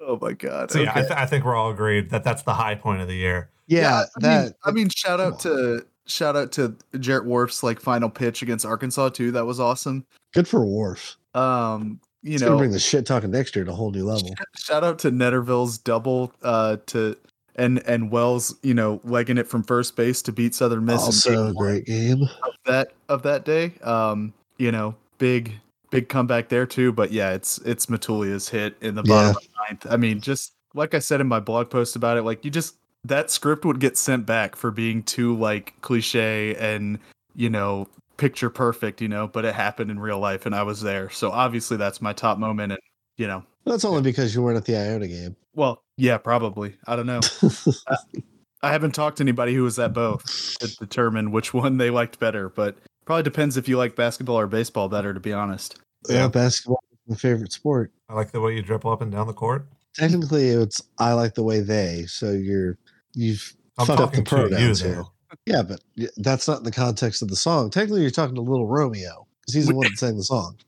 B: oh my god.
A: so yeah, I, th- I think we're all agreed that that's the high point of the year.
C: Yeah,
B: I
C: that
B: mean, I mean, shout out to shout out to Jarrett Whorff's like final pitch against Arkansas too. That was awesome.
C: good for Whorff.
B: Um, you
C: He's gonna
B: know,
C: bring the shit talking next year to a whole new level.
B: shout out to Netterville's double uh to and and Wells, you know, legging it from first base to beat Southern Miss
C: Also a great game.
B: of that of that day. Um, you know, big big comeback there too. But yeah, it's it's Matulia's hit in the bottom of the ninth. I mean, just like I said in my blog post about it, like you just that script would get sent back for being too like cliche and you know picture perfect, you know, but it happened in real life and I was there. So obviously that's my top moment and you know,
C: That's only because you weren't at the Iona game.
B: Well, yeah, probably. I don't know. I haven't talked to anybody who was at both to determine which one they liked better, but probably depends if you like basketball or baseball better, to be honest.
C: yeah, basketball is my favorite sport.
A: I like the way you dribble up and down the court.
C: Technically, it's I like the way they. So you're you've
A: I'm
C: fucked up the
A: talking you,
C: pronouns here. Yeah, but that's not in the context of the song. Technically, you're talking to Little Romeo because he's the one that sang the song.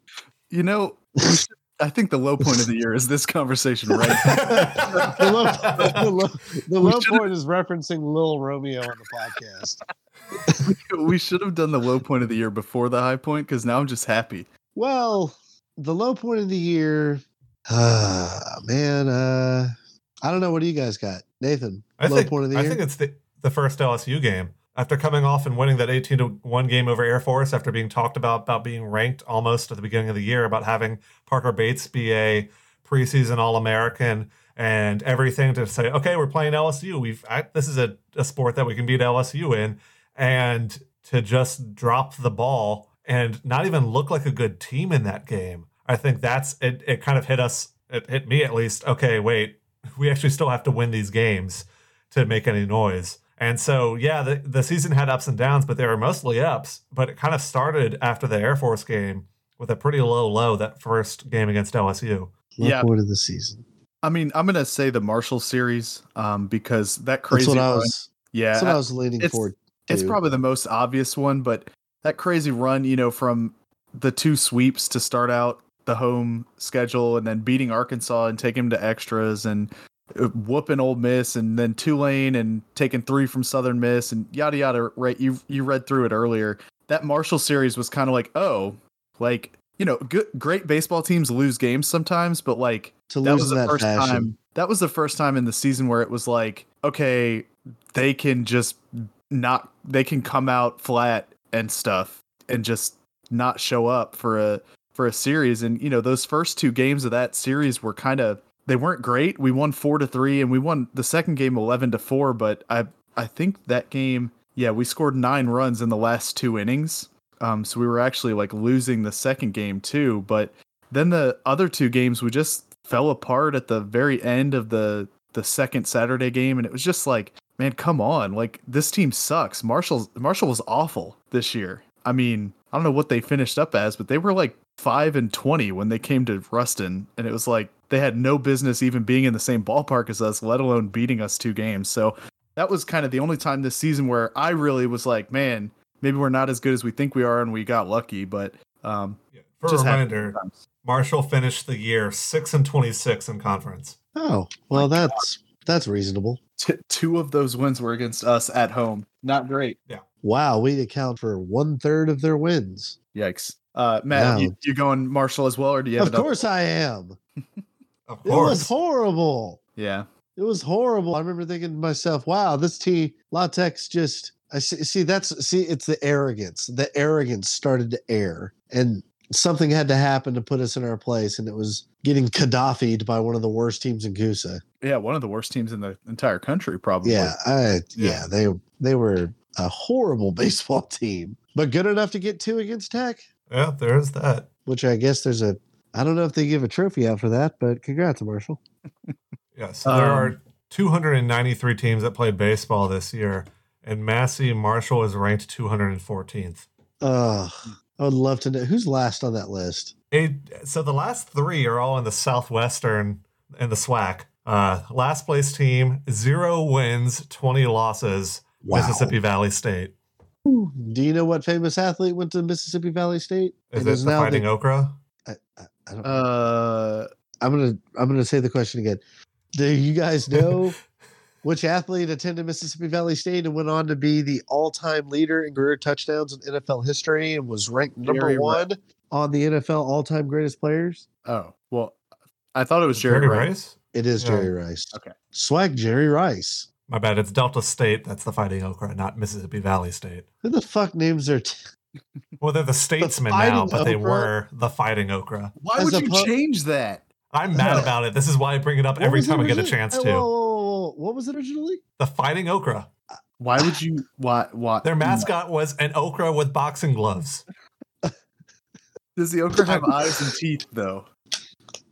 B: You know, we should- I think the low point of the year is this conversation, right?
C: the low, the low, the low point is referencing Little Romeo on the podcast.
B: we should have done the low point of the year before the high point because now I'm just happy.
C: Well, the low point of the year, uh, man. Uh, I don't know. What do you guys got, Nathan?
A: I
C: low
A: think
C: point of the
A: I think it's the the first LSU game after coming off and winning that 18 to 1 game over Air Force after being talked about about being ranked almost at the beginning of the year about having Parker Bates be a preseason All-American and everything to say okay we're playing LSU we've I, this is a, a sport that we can beat LSU in and to just drop the ball and not even look like a good team in that game I think that's it it kind of hit us it hit me at least okay wait we actually still have to win these games to make any noise. And so, yeah, the, the season had ups and downs, but they were mostly ups. But it kind of started after the Air Force game with a pretty low low that first game against LSU.
B: Yeah.
C: point of the season.
B: I mean, I'm gonna say the Marshall series um, because that crazy.
C: That's what I
B: run-
C: was.
B: yeah,
C: That's what
B: I-
C: I was leaning
B: it's-
C: forward.
B: It's probably the most obvious one, but that crazy run, you know, from the two sweeps to start out the home schedule and then beating Arkansas and taking them to extras and whooping Ole Miss and then Tulane and taking three from Southern Miss and yada yada. Right, you you read through it earlier. That Marshall series was kind of like, oh, like you know, good great baseball teams lose games sometimes, but like
C: to
B: that
C: lose
B: was the
C: that
B: first
C: fashion.
B: time that was the first time in the season where it was like okay they can just not they can come out flat and stuff and just not show up for a for a series and you know those first two games of that series were kind of they weren't great. We won 4 to 3 and we won the second game 11 to 4 but i i think that game yeah we scored 9 runs in the last two innings. Um so we were actually like losing the second game too. But then the other two games we just fell apart at the very end of the the second Saturday game and it was just like man come on. Like this team sucks. Marshall Marshall was awful this year. I mean I don't know what they finished up as but they were like 5 and 20 when they came to Ruston and it was like they had no business even being in the same ballpark as us let alone beating us two games so that was kind of the only time this season where I really was like man maybe we're not as good as we think we are and we got lucky but um
A: For
B: Just
A: a reminder. Marshall finished the year 6 and 26 in conference.
C: Oh well, that's that's reasonable.
B: T- two of those wins were against us at home. Not great.
C: Yeah wow, we account for one third of their wins.
B: Yikes. Uh, Matt,
C: Wow.
B: you, you going Marshall as well, or do you have
C: Of
B: another-
C: course, I am.
A: Of
C: It was horrible.
B: Yeah.
C: It was horrible. I remember thinking to myself, "Wow, this team latex just." I see. See, that's see. It's the arrogance. The arrogance started to air, and something had to happen to put us in our place, and it was getting Gaddafi'd by one of the worst teams in CUSA.
B: Yeah, one of the worst teams in the entire country, probably.
C: Yeah, I, yeah,
A: Yeah.
C: they they were a horrible baseball team, but good enough to get two against Tech.
A: Yeah, there's that.
C: Which I guess there's a. I don't know if they give a trophy out for that, but congrats, Marshall.
A: Yeah, so there
B: Um,
A: are 293 teams that played baseball this year, and Massey Marshall is ranked 214th.
C: Uh, I would love to know who's last on that list.
A: It, so the last three are all in the Southwestern and the SWAC. Uh, last place team, zero wins, 20 losses,
C: Wow.
A: Mississippi Valley State.
C: Do you know what famous athlete went to Mississippi Valley State?
A: Is
C: And
A: it
C: is
A: the Fighting
C: the-
A: Okra?
C: I, I, I don't,
B: Uh,
C: I'm gonna I'm gonna say the question again. Do you guys know which athlete attended Mississippi Valley State and went on to be the all-time leader in career touchdowns in NFL history and was ranked number
B: Jerry Ri-
C: one on the NFL all-time greatest players?
B: oh, well, I thought it was Jerry, Rice.
A: Rice?
C: It is
A: Yeah.
C: Jerry Rice.
B: Okay.
C: Swag Jerry Rice.
A: My bad. It's Delta State. That's the Fighting Okra, not Mississippi Valley State.
C: Who the fuck names their t-
A: Well, they're the statesmen now,
C: Fighting
A: but they were the Fighting Okra.
B: Why
C: As
B: would you
C: pu-
B: change that?
A: I'm mad about it. This is why I bring it up
C: What
A: every time I get a chance to.
C: whoa, whoa, whoa, whoa. What was it originally?
A: The Fighting Okra.
B: Why would you? Why? Why?
A: Their mascot was an okra with boxing gloves.
B: Does the okra have eyes and teeth though?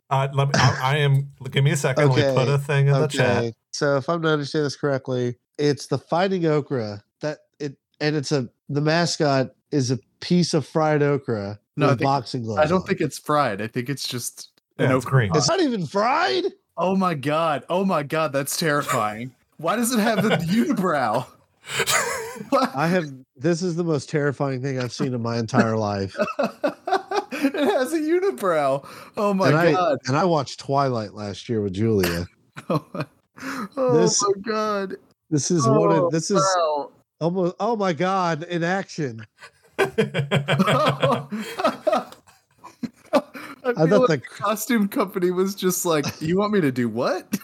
A: Uh, let me, I, I am. Give me a second. Let me put a thing in the chat.
C: So if I'm to understand this correctly, it's the fighting okra that it and it's a the mascot is a piece of fried okra
B: No,
C: with
B: think-
C: boxing gloves.
B: I don't
C: on.
B: think it's fried. I think it's just
A: Yeah,
B: an
A: it's
B: okra.
A: green.
C: it's not even fried.
B: Oh my god! Oh my god! That's terrifying. Why does it have the unibrow? What?
C: I have this is the most terrifying thing I've seen in my entire life.
B: it has a unibrow. Oh my
C: and I
B: god!
C: and I watched Twilight last year with Julia.
B: Oh my, oh
C: This-
B: my god!
C: This is oh, one
B: Oh,
C: of this is
B: wow.
C: almost oh my god in action.
B: I,
C: I
B: feel
C: thought
B: like
C: the
B: the costume company was just like, "You want me to do what?"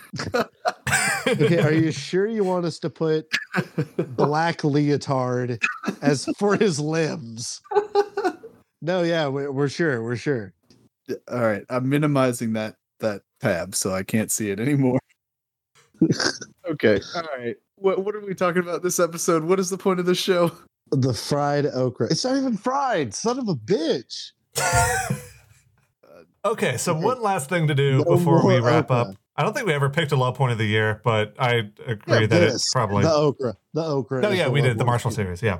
C: Okay, are you sure you want us to put black leotard as for his limbs? No, yeah, we're, we're sure, we're sure.
B: All right, I'm minimizing that that tab so I can't see it anymore. okay, all right. What what are we talking about this episode? What is the point of the show?
C: The fried okra. It's not even fried, son of a bitch.
A: okay, so one last thing to do
C: No
A: before we wrap
C: okra.
A: up. I don't think we ever picked a low point of the year, but I agree
C: Yeah,
A: that it's probably.
C: the okra. The okra.
A: No, yeah, we did the. Marshall series. Yeah.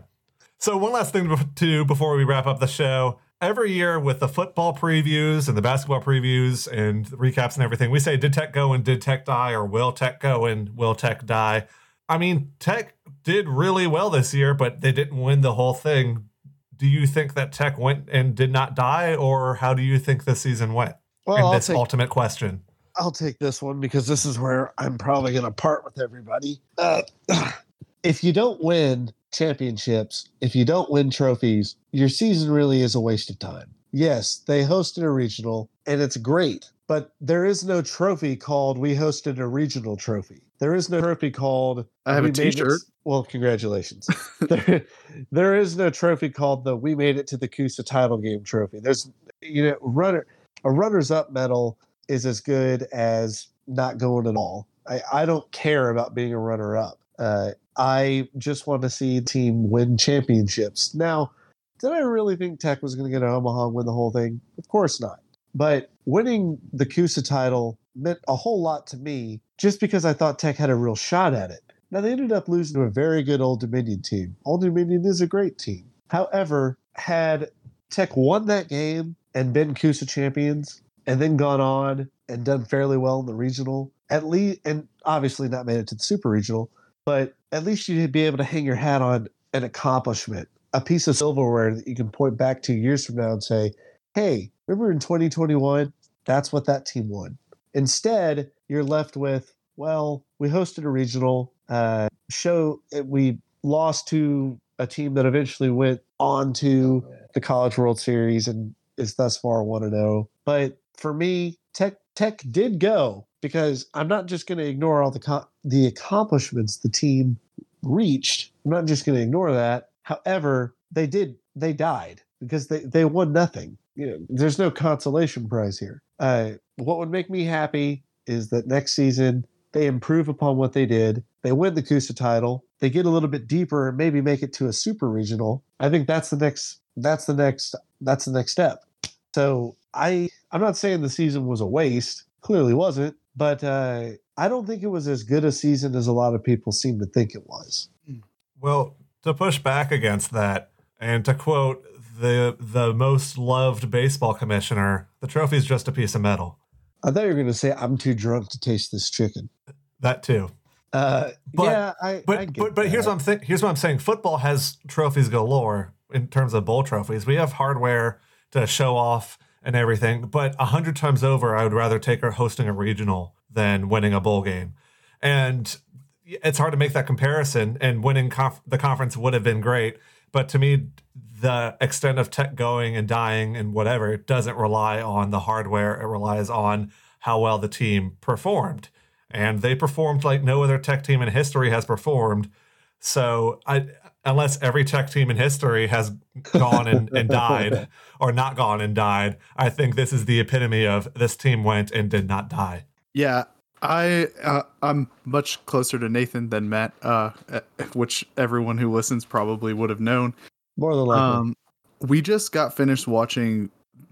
A: So one last thing to do before we wrap up the show. Every year with the football previews and the basketball previews and recaps and everything, we say did Tech go and did Tech die or will Tech go and will Tech die? I mean, Tech did really well this year, but they didn't win the whole thing. Do you think that Tech went and did not die, or how do you think this season went?
C: Well, I'll
A: this
C: take,
A: ultimate question.
C: I'll take this one because this is where I'm probably going to part with everybody. Uh, if you don't win championships, if you don't win trophies, your season really is a waste of time. Yes, they hosted a regional and it's great, but there is no trophy called we hosted a regional trophy. There is no trophy called
B: I have a T-shirt.
C: Well, congratulations. there, there is no trophy called the we made it to the CUSA title game trophy. There's you know runner a runners up medal is as good as not going at all. I, I don't care about being a runner up. Uh, I just want to see team win championships. Now, did I really think Tech was going to get Omaha and win the whole thing? Of course not. But winning the CUSA title meant a whole lot to me just because I thought Tech had a real shot at it. Now, they ended up losing to a very good Old Dominion team. Old Dominion is a great team. However, had Tech won that game and been CUSA champions and then gone on and done fairly well in the regional, at least, and obviously not made it to the super regional, but at least you'd be able to hang your hat on an accomplishment, a piece of silverware that you can point back to years from now and say, hey, remember in 2021, that's what that team won. Instead, you're left with, well, we hosted a regional uh, show. We lost to a team that eventually went on to the College World Series and is thus far 1 0. But for me, Tech Tech did go because I'm not just going to ignore all the co- the accomplishments the team reached. I'm not just going to ignore that. However, they did they died because they they won nothing. you know, there's no consolation prize here. Uh, what would make me happy is that next season they improve upon what they did. They win the CUSA title. They get a little bit deeper and maybe make it to a super regional. I think that's the next. That's the next. That's the next step. So I I'm not saying the season was a waste. Clearly wasn't. But uh, I don't think it was as good a season as a lot of people seem to think it was.
A: Well, to push back against that, and to quote the the most loved baseball commissioner, the trophy's just a piece of metal.
C: I thought you were going to say, "I'm too drunk to taste this chicken."
A: That too.
C: Uh,
A: But-
C: yeah, I.
A: But
C: I
A: but, but here's what I'm think here's what I'm saying. Football has trophies galore in terms of bowl trophies. We have hardware to show off and everything. But a hundred times over, I would rather take her hosting a regional than winning a bowl game. And it's hard to make that comparison. And winning conf- the conference would have been great. But to me, the extent of tech going and dying and whatever doesn't rely on the hardware. It relies on how well the team performed. And they performed like no other tech team in history has performed. So I unless every tech team in history has gone and, and died or not gone and died, I think this is the epitome of this team went and did not die.
B: Yeah, I uh, I'm much closer to Nathan than Matt, uh, uh, which everyone who listens probably would have known.
C: More than likely.
B: Um, we just got finished watching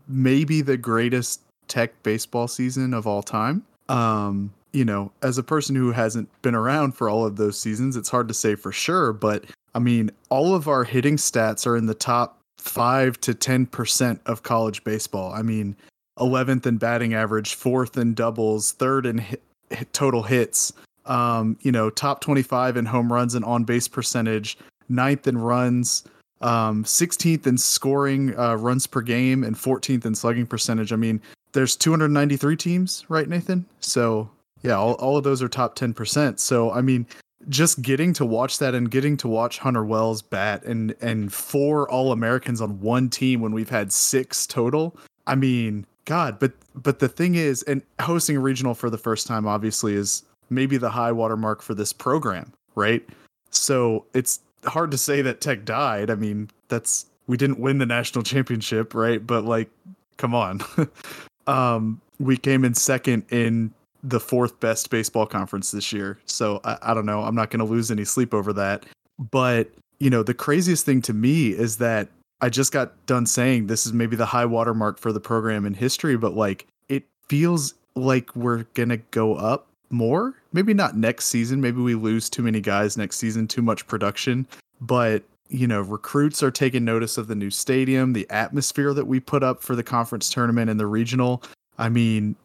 B: maybe the greatest tech baseball season of all time. Um, you know, as a person who hasn't been around for all of those seasons, it's hard to say for sure, but I mean, all of our hitting stats are in the top five to 10% of college baseball. I mean, 11th in batting average, fourth in doubles, third in hit, hit total hits, um, you know, top 25 in home runs and on base percentage, ninth in runs, um, 16th in scoring uh, runs per game, and 14th in slugging percentage. I mean, there's 293 teams, right, Nathan? So, yeah, all, all of those are top 10%. So, I mean, just getting to watch that and getting to watch Hunter Wells bat and and four All Americans on one team when we've had six total. I mean, God, but but the thing is, and hosting a regional for the first time obviously is maybe the high watermark for this program, right? So it's hard to say that Tech died. I mean, that's we didn't win the national championship, right? But like, come on. um, we came in second in the fourth best baseball conference this year. So I, I don't know. I'm not going to lose any sleep over that. But, you know, the craziest thing to me is that I just got done saying this is maybe the high watermark for the program in history, but like it feels like we're going to go up more. Maybe not next season. Maybe we lose too many guys next season, too much production. But, you know, recruits are taking notice of the new stadium, the atmosphere that we put up for the conference tournament and the regional. I mean,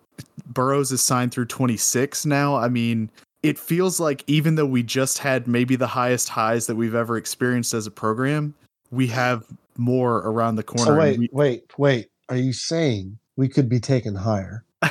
B: Burroughs is signed through 26 now. I mean, it feels like even though we just had maybe the highest highs that we've ever experienced as a program, we have more around the corner.
C: so wait,
B: we-
C: wait, wait. Are you saying we could be taken higher?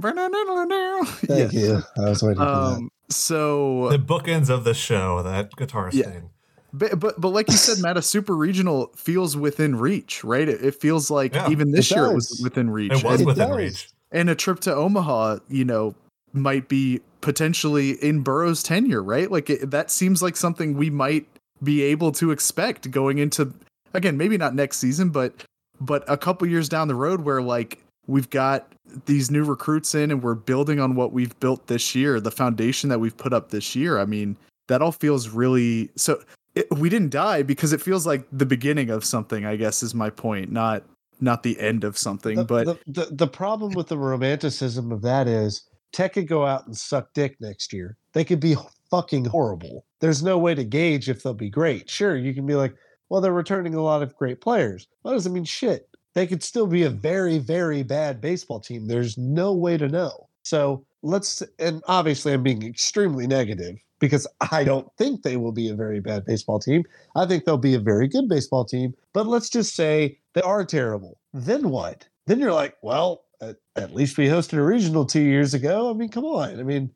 C: Thank
B: Yes.
C: you. I was waiting for that.
B: Um, so
A: The bookends of the show, that guitar
B: Yeah.
A: sting.
B: But, but but like you said, Matt, a super regional feels within reach, right? It, it feels like
A: Yeah,
B: even this
C: it
B: year it was within reach.
A: It was
C: It
A: within
C: does.
A: reach.
B: and a trip to Omaha, you know, might be potentially in Burroughs' tenure, right? Like it, that seems like something we might be able to expect going into again, maybe not next season, but but a couple years down the road where like we've got these new recruits in and we're building on what we've built this year, the foundation that we've put up this year. I mean, that all feels really so it, we didn't die because it feels like the beginning of something, I guess is my point, not not the end of something,
C: the,
B: but
C: the, the the problem with the romanticism of that is Tech could go out and suck dick next year. They could be fucking horrible. There's no way to gauge if they'll be great. Sure, you can be like, well, they're returning a lot of great players. That doesn't mean shit. They could still be a very, very bad baseball team. There's no way to know. So let's, and obviously I'm being extremely negative because I don't think they will be a very bad baseball team. I think they'll be a very good baseball team. But let's just say they are terrible. Then what? Then you're like, well, at, at least we hosted a regional two years ago. I mean, come on. I mean,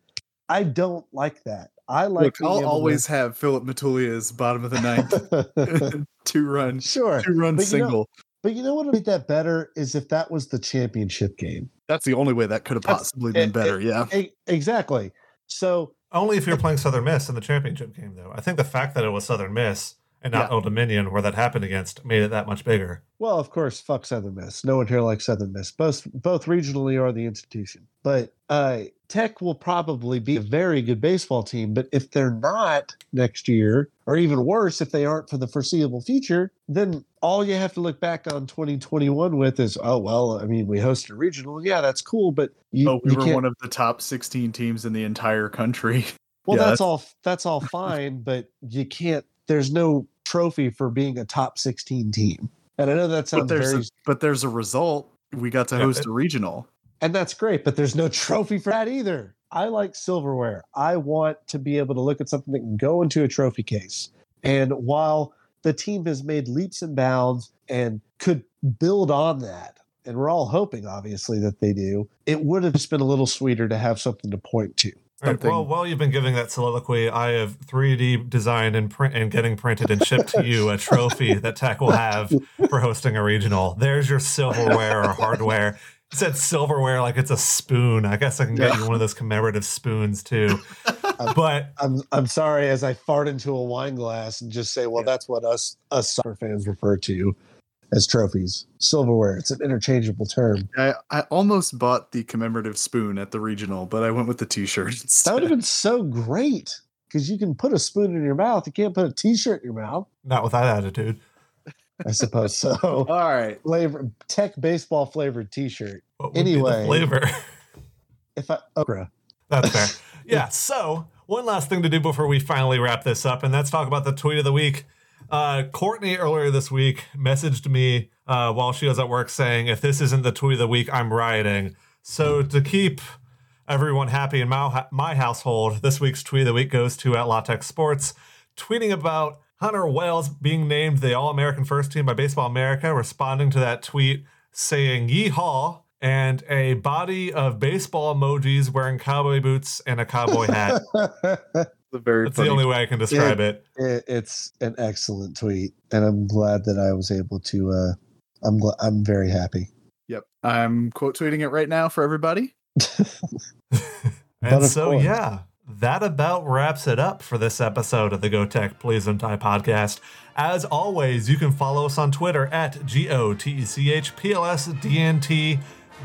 C: I don't like that. I like.
B: Look, I'll
C: able to-
B: always have Philip Matulia's bottom of the ninth, two run,
C: sure,
B: two run
C: But you know-
B: single.
C: but you know what would make that better is if that was the championship game.
B: That's the only way that could have
C: That's-
B: possibly been
C: it-
B: better. Yeah,
C: E- exactly. So
A: Only if you're playing Southern Miss in the championship game, though. I think the fact that it was Southern Miss and not
B: Yeah.
A: Old Dominion, where that happened against, made it that much bigger.
C: Well, of course, fuck Southern Miss. No one here likes Southern Miss, both both regionally or the institution. But uh, Tech will probably be a very good baseball team. But if they're not next year, or even worse, if they aren't for the foreseeable future, then all you have to look back on 2021 with is, oh well, I mean, we hosted a regional. Yeah, that's cool, but you,
B: oh, we
C: you
B: were one of the top 16 teams in the entire country.
C: well,
B: yeah,
C: that's
B: that's-
C: all. That's all fine, but you can't. There's no trophy for being a top 16 team. And I know that
B: But
C: sounds
B: there's
C: very
B: a, but there's a result. We got to
A: Yeah,
B: host
A: it-
B: a regional.
C: And that's great, but there's no trophy for that either. I like silverware. I want to be able to look at something that can go into a trophy case. And while the team has made leaps and bounds and could build on that, and we're all hoping, obviously, that they do, it would have just been a little sweeter to have something to point to.
A: All right,
B: Something-
A: well, while you've been giving that soliloquy, I have 3D designed and print and getting printed and shipped to you a trophy that Tech will have for hosting a regional. There's your silverware or hardware. It said silverware like it's a spoon. I guess I can get
B: Yeah.
A: you one of those commemorative spoons too. But
C: I'm I'm sorry as I fart into a wine glass and just say, well,
B: Yeah.
C: that's what us us soccer fans refer to as trophies. Silverware. It's an interchangeable term.
B: I, I almost bought the commemorative spoon at the regional, but I went with the T-shirt. Instead.
C: That would have been so great because you can put a spoon in your mouth. You can't put a T-shirt in your mouth.
A: not with that attitude.
C: I suppose so.
B: All right.
C: Flavor tech baseball flavored T-shirt.
A: What would be the
C: Anyway.
A: flavor.
C: If I okra,
A: That's fair. yeah. So one last thing to do before we finally wrap this up, and let's talk about the tweet of the week. Uh, Courtney earlier this week messaged me uh, while she was at work saying, "If this isn't the tweet of the week, I'm rioting." So to keep everyone happy in my my household, this week's tweet of the week goes to at LA Tech Sports, tweeting about Hunter Wells being named the All American First Team by Baseball America, responding to that tweet saying "Yeehaw." And a body of baseball emojis wearing cowboy boots and a cowboy hat.
B: The very
A: That's the only way I can describe it.
C: it, it's an excellent tweet, and I'm glad that I was able to. uh I'm gl- I'm very happy.
B: Yep. I'm quote tweeting it right now for everybody.
A: And so,
C: course.
A: yeah, that about wraps it up for this episode of the Go Tech Please Don't Die podcast. As always, you can follow us on Twitter at G O T E C H P L S D N T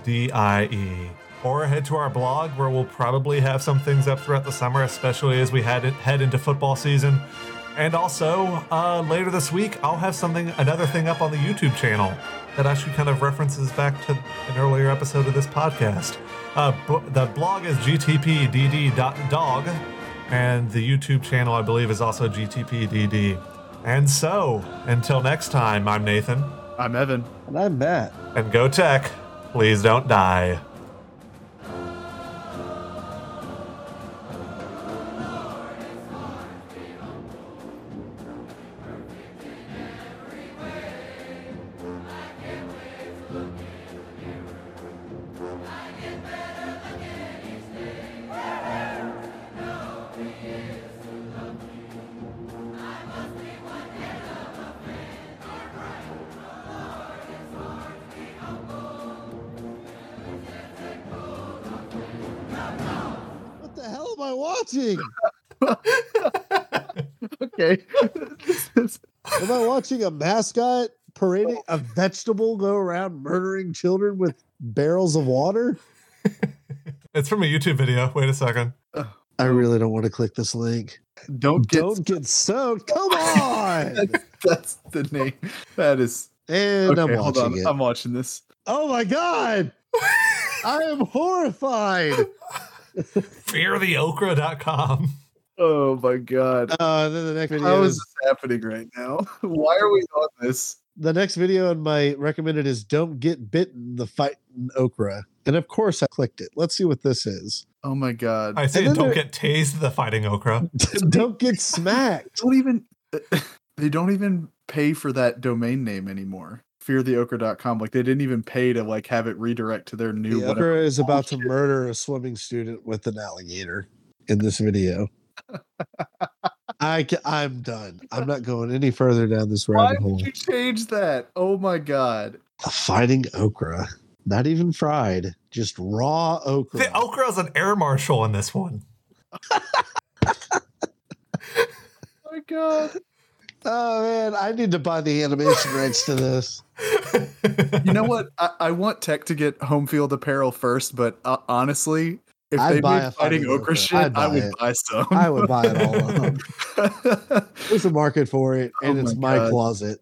A: D I E. Or head to our blog where we'll probably have some things up throughout the summer, especially as we head, head into football season. And also, uh, later this week, I'll have something, another thing up on the YouTube channel that actually kind of references back to an earlier episode of this podcast. Uh, b- the blog is gtpdd.dog, and the YouTube channel, I believe, is also gtpdd. And so, until next time, I'm Nathan,
B: I'm Evan.
C: And I'm Matt.
A: and go tech, please don't die.
C: Watching?
B: Okay.
C: Am I watching a mascot parading a vegetable go around murdering children with barrels of water?
A: It's from a YouTube video. Wait a second.
C: I really don't want to click this link.
B: Don't get
C: Don't get soaked. Come on.
B: that's the name. That is
C: And
B: okay.
C: I'm
B: hold
C: watching
B: on.
C: it.
B: I'm watching this.
C: Oh my god. I am horrified.
A: FearTheOkra.com.
B: Oh my god.
C: Uh, then the next video
B: How
C: is
B: is this happening right now? Why are we on this?
C: the next video in my recommended is "Don't Get Bitten: The Fight in Okra," and of course I clicked it. Let's see what this is.
B: Oh my god.
A: I say
C: then
A: don't get tased the fighting okra.
C: Don't get smacked.
B: don't even they don't even pay for that domain name anymore. Feartheokra.com. Like they didn't even pay to like have it redirect to their new
C: The
B: whatever.
C: okra is about to murder a swimming student with an alligator in this video. I I'm done. I'm not going any further down this
B: Why
C: rabbit hole.
B: would you change that? Oh my god.
C: A fighting okra, not even fried, just raw okra.
A: The okra is an air marshal in this one.
B: Oh my god.
C: Oh man, I need to buy the animation rights to this.
B: You know what? I, I want Tech to get home field apparel first, but uh, honestly, if
C: I'd
B: they
C: buy
B: made fighting okra shit,
C: I'd
B: I
C: buy
B: would
C: it.
B: buy some.
C: I would buy it all. There's a market for it, and
B: Oh
C: it's
B: my
C: my closet.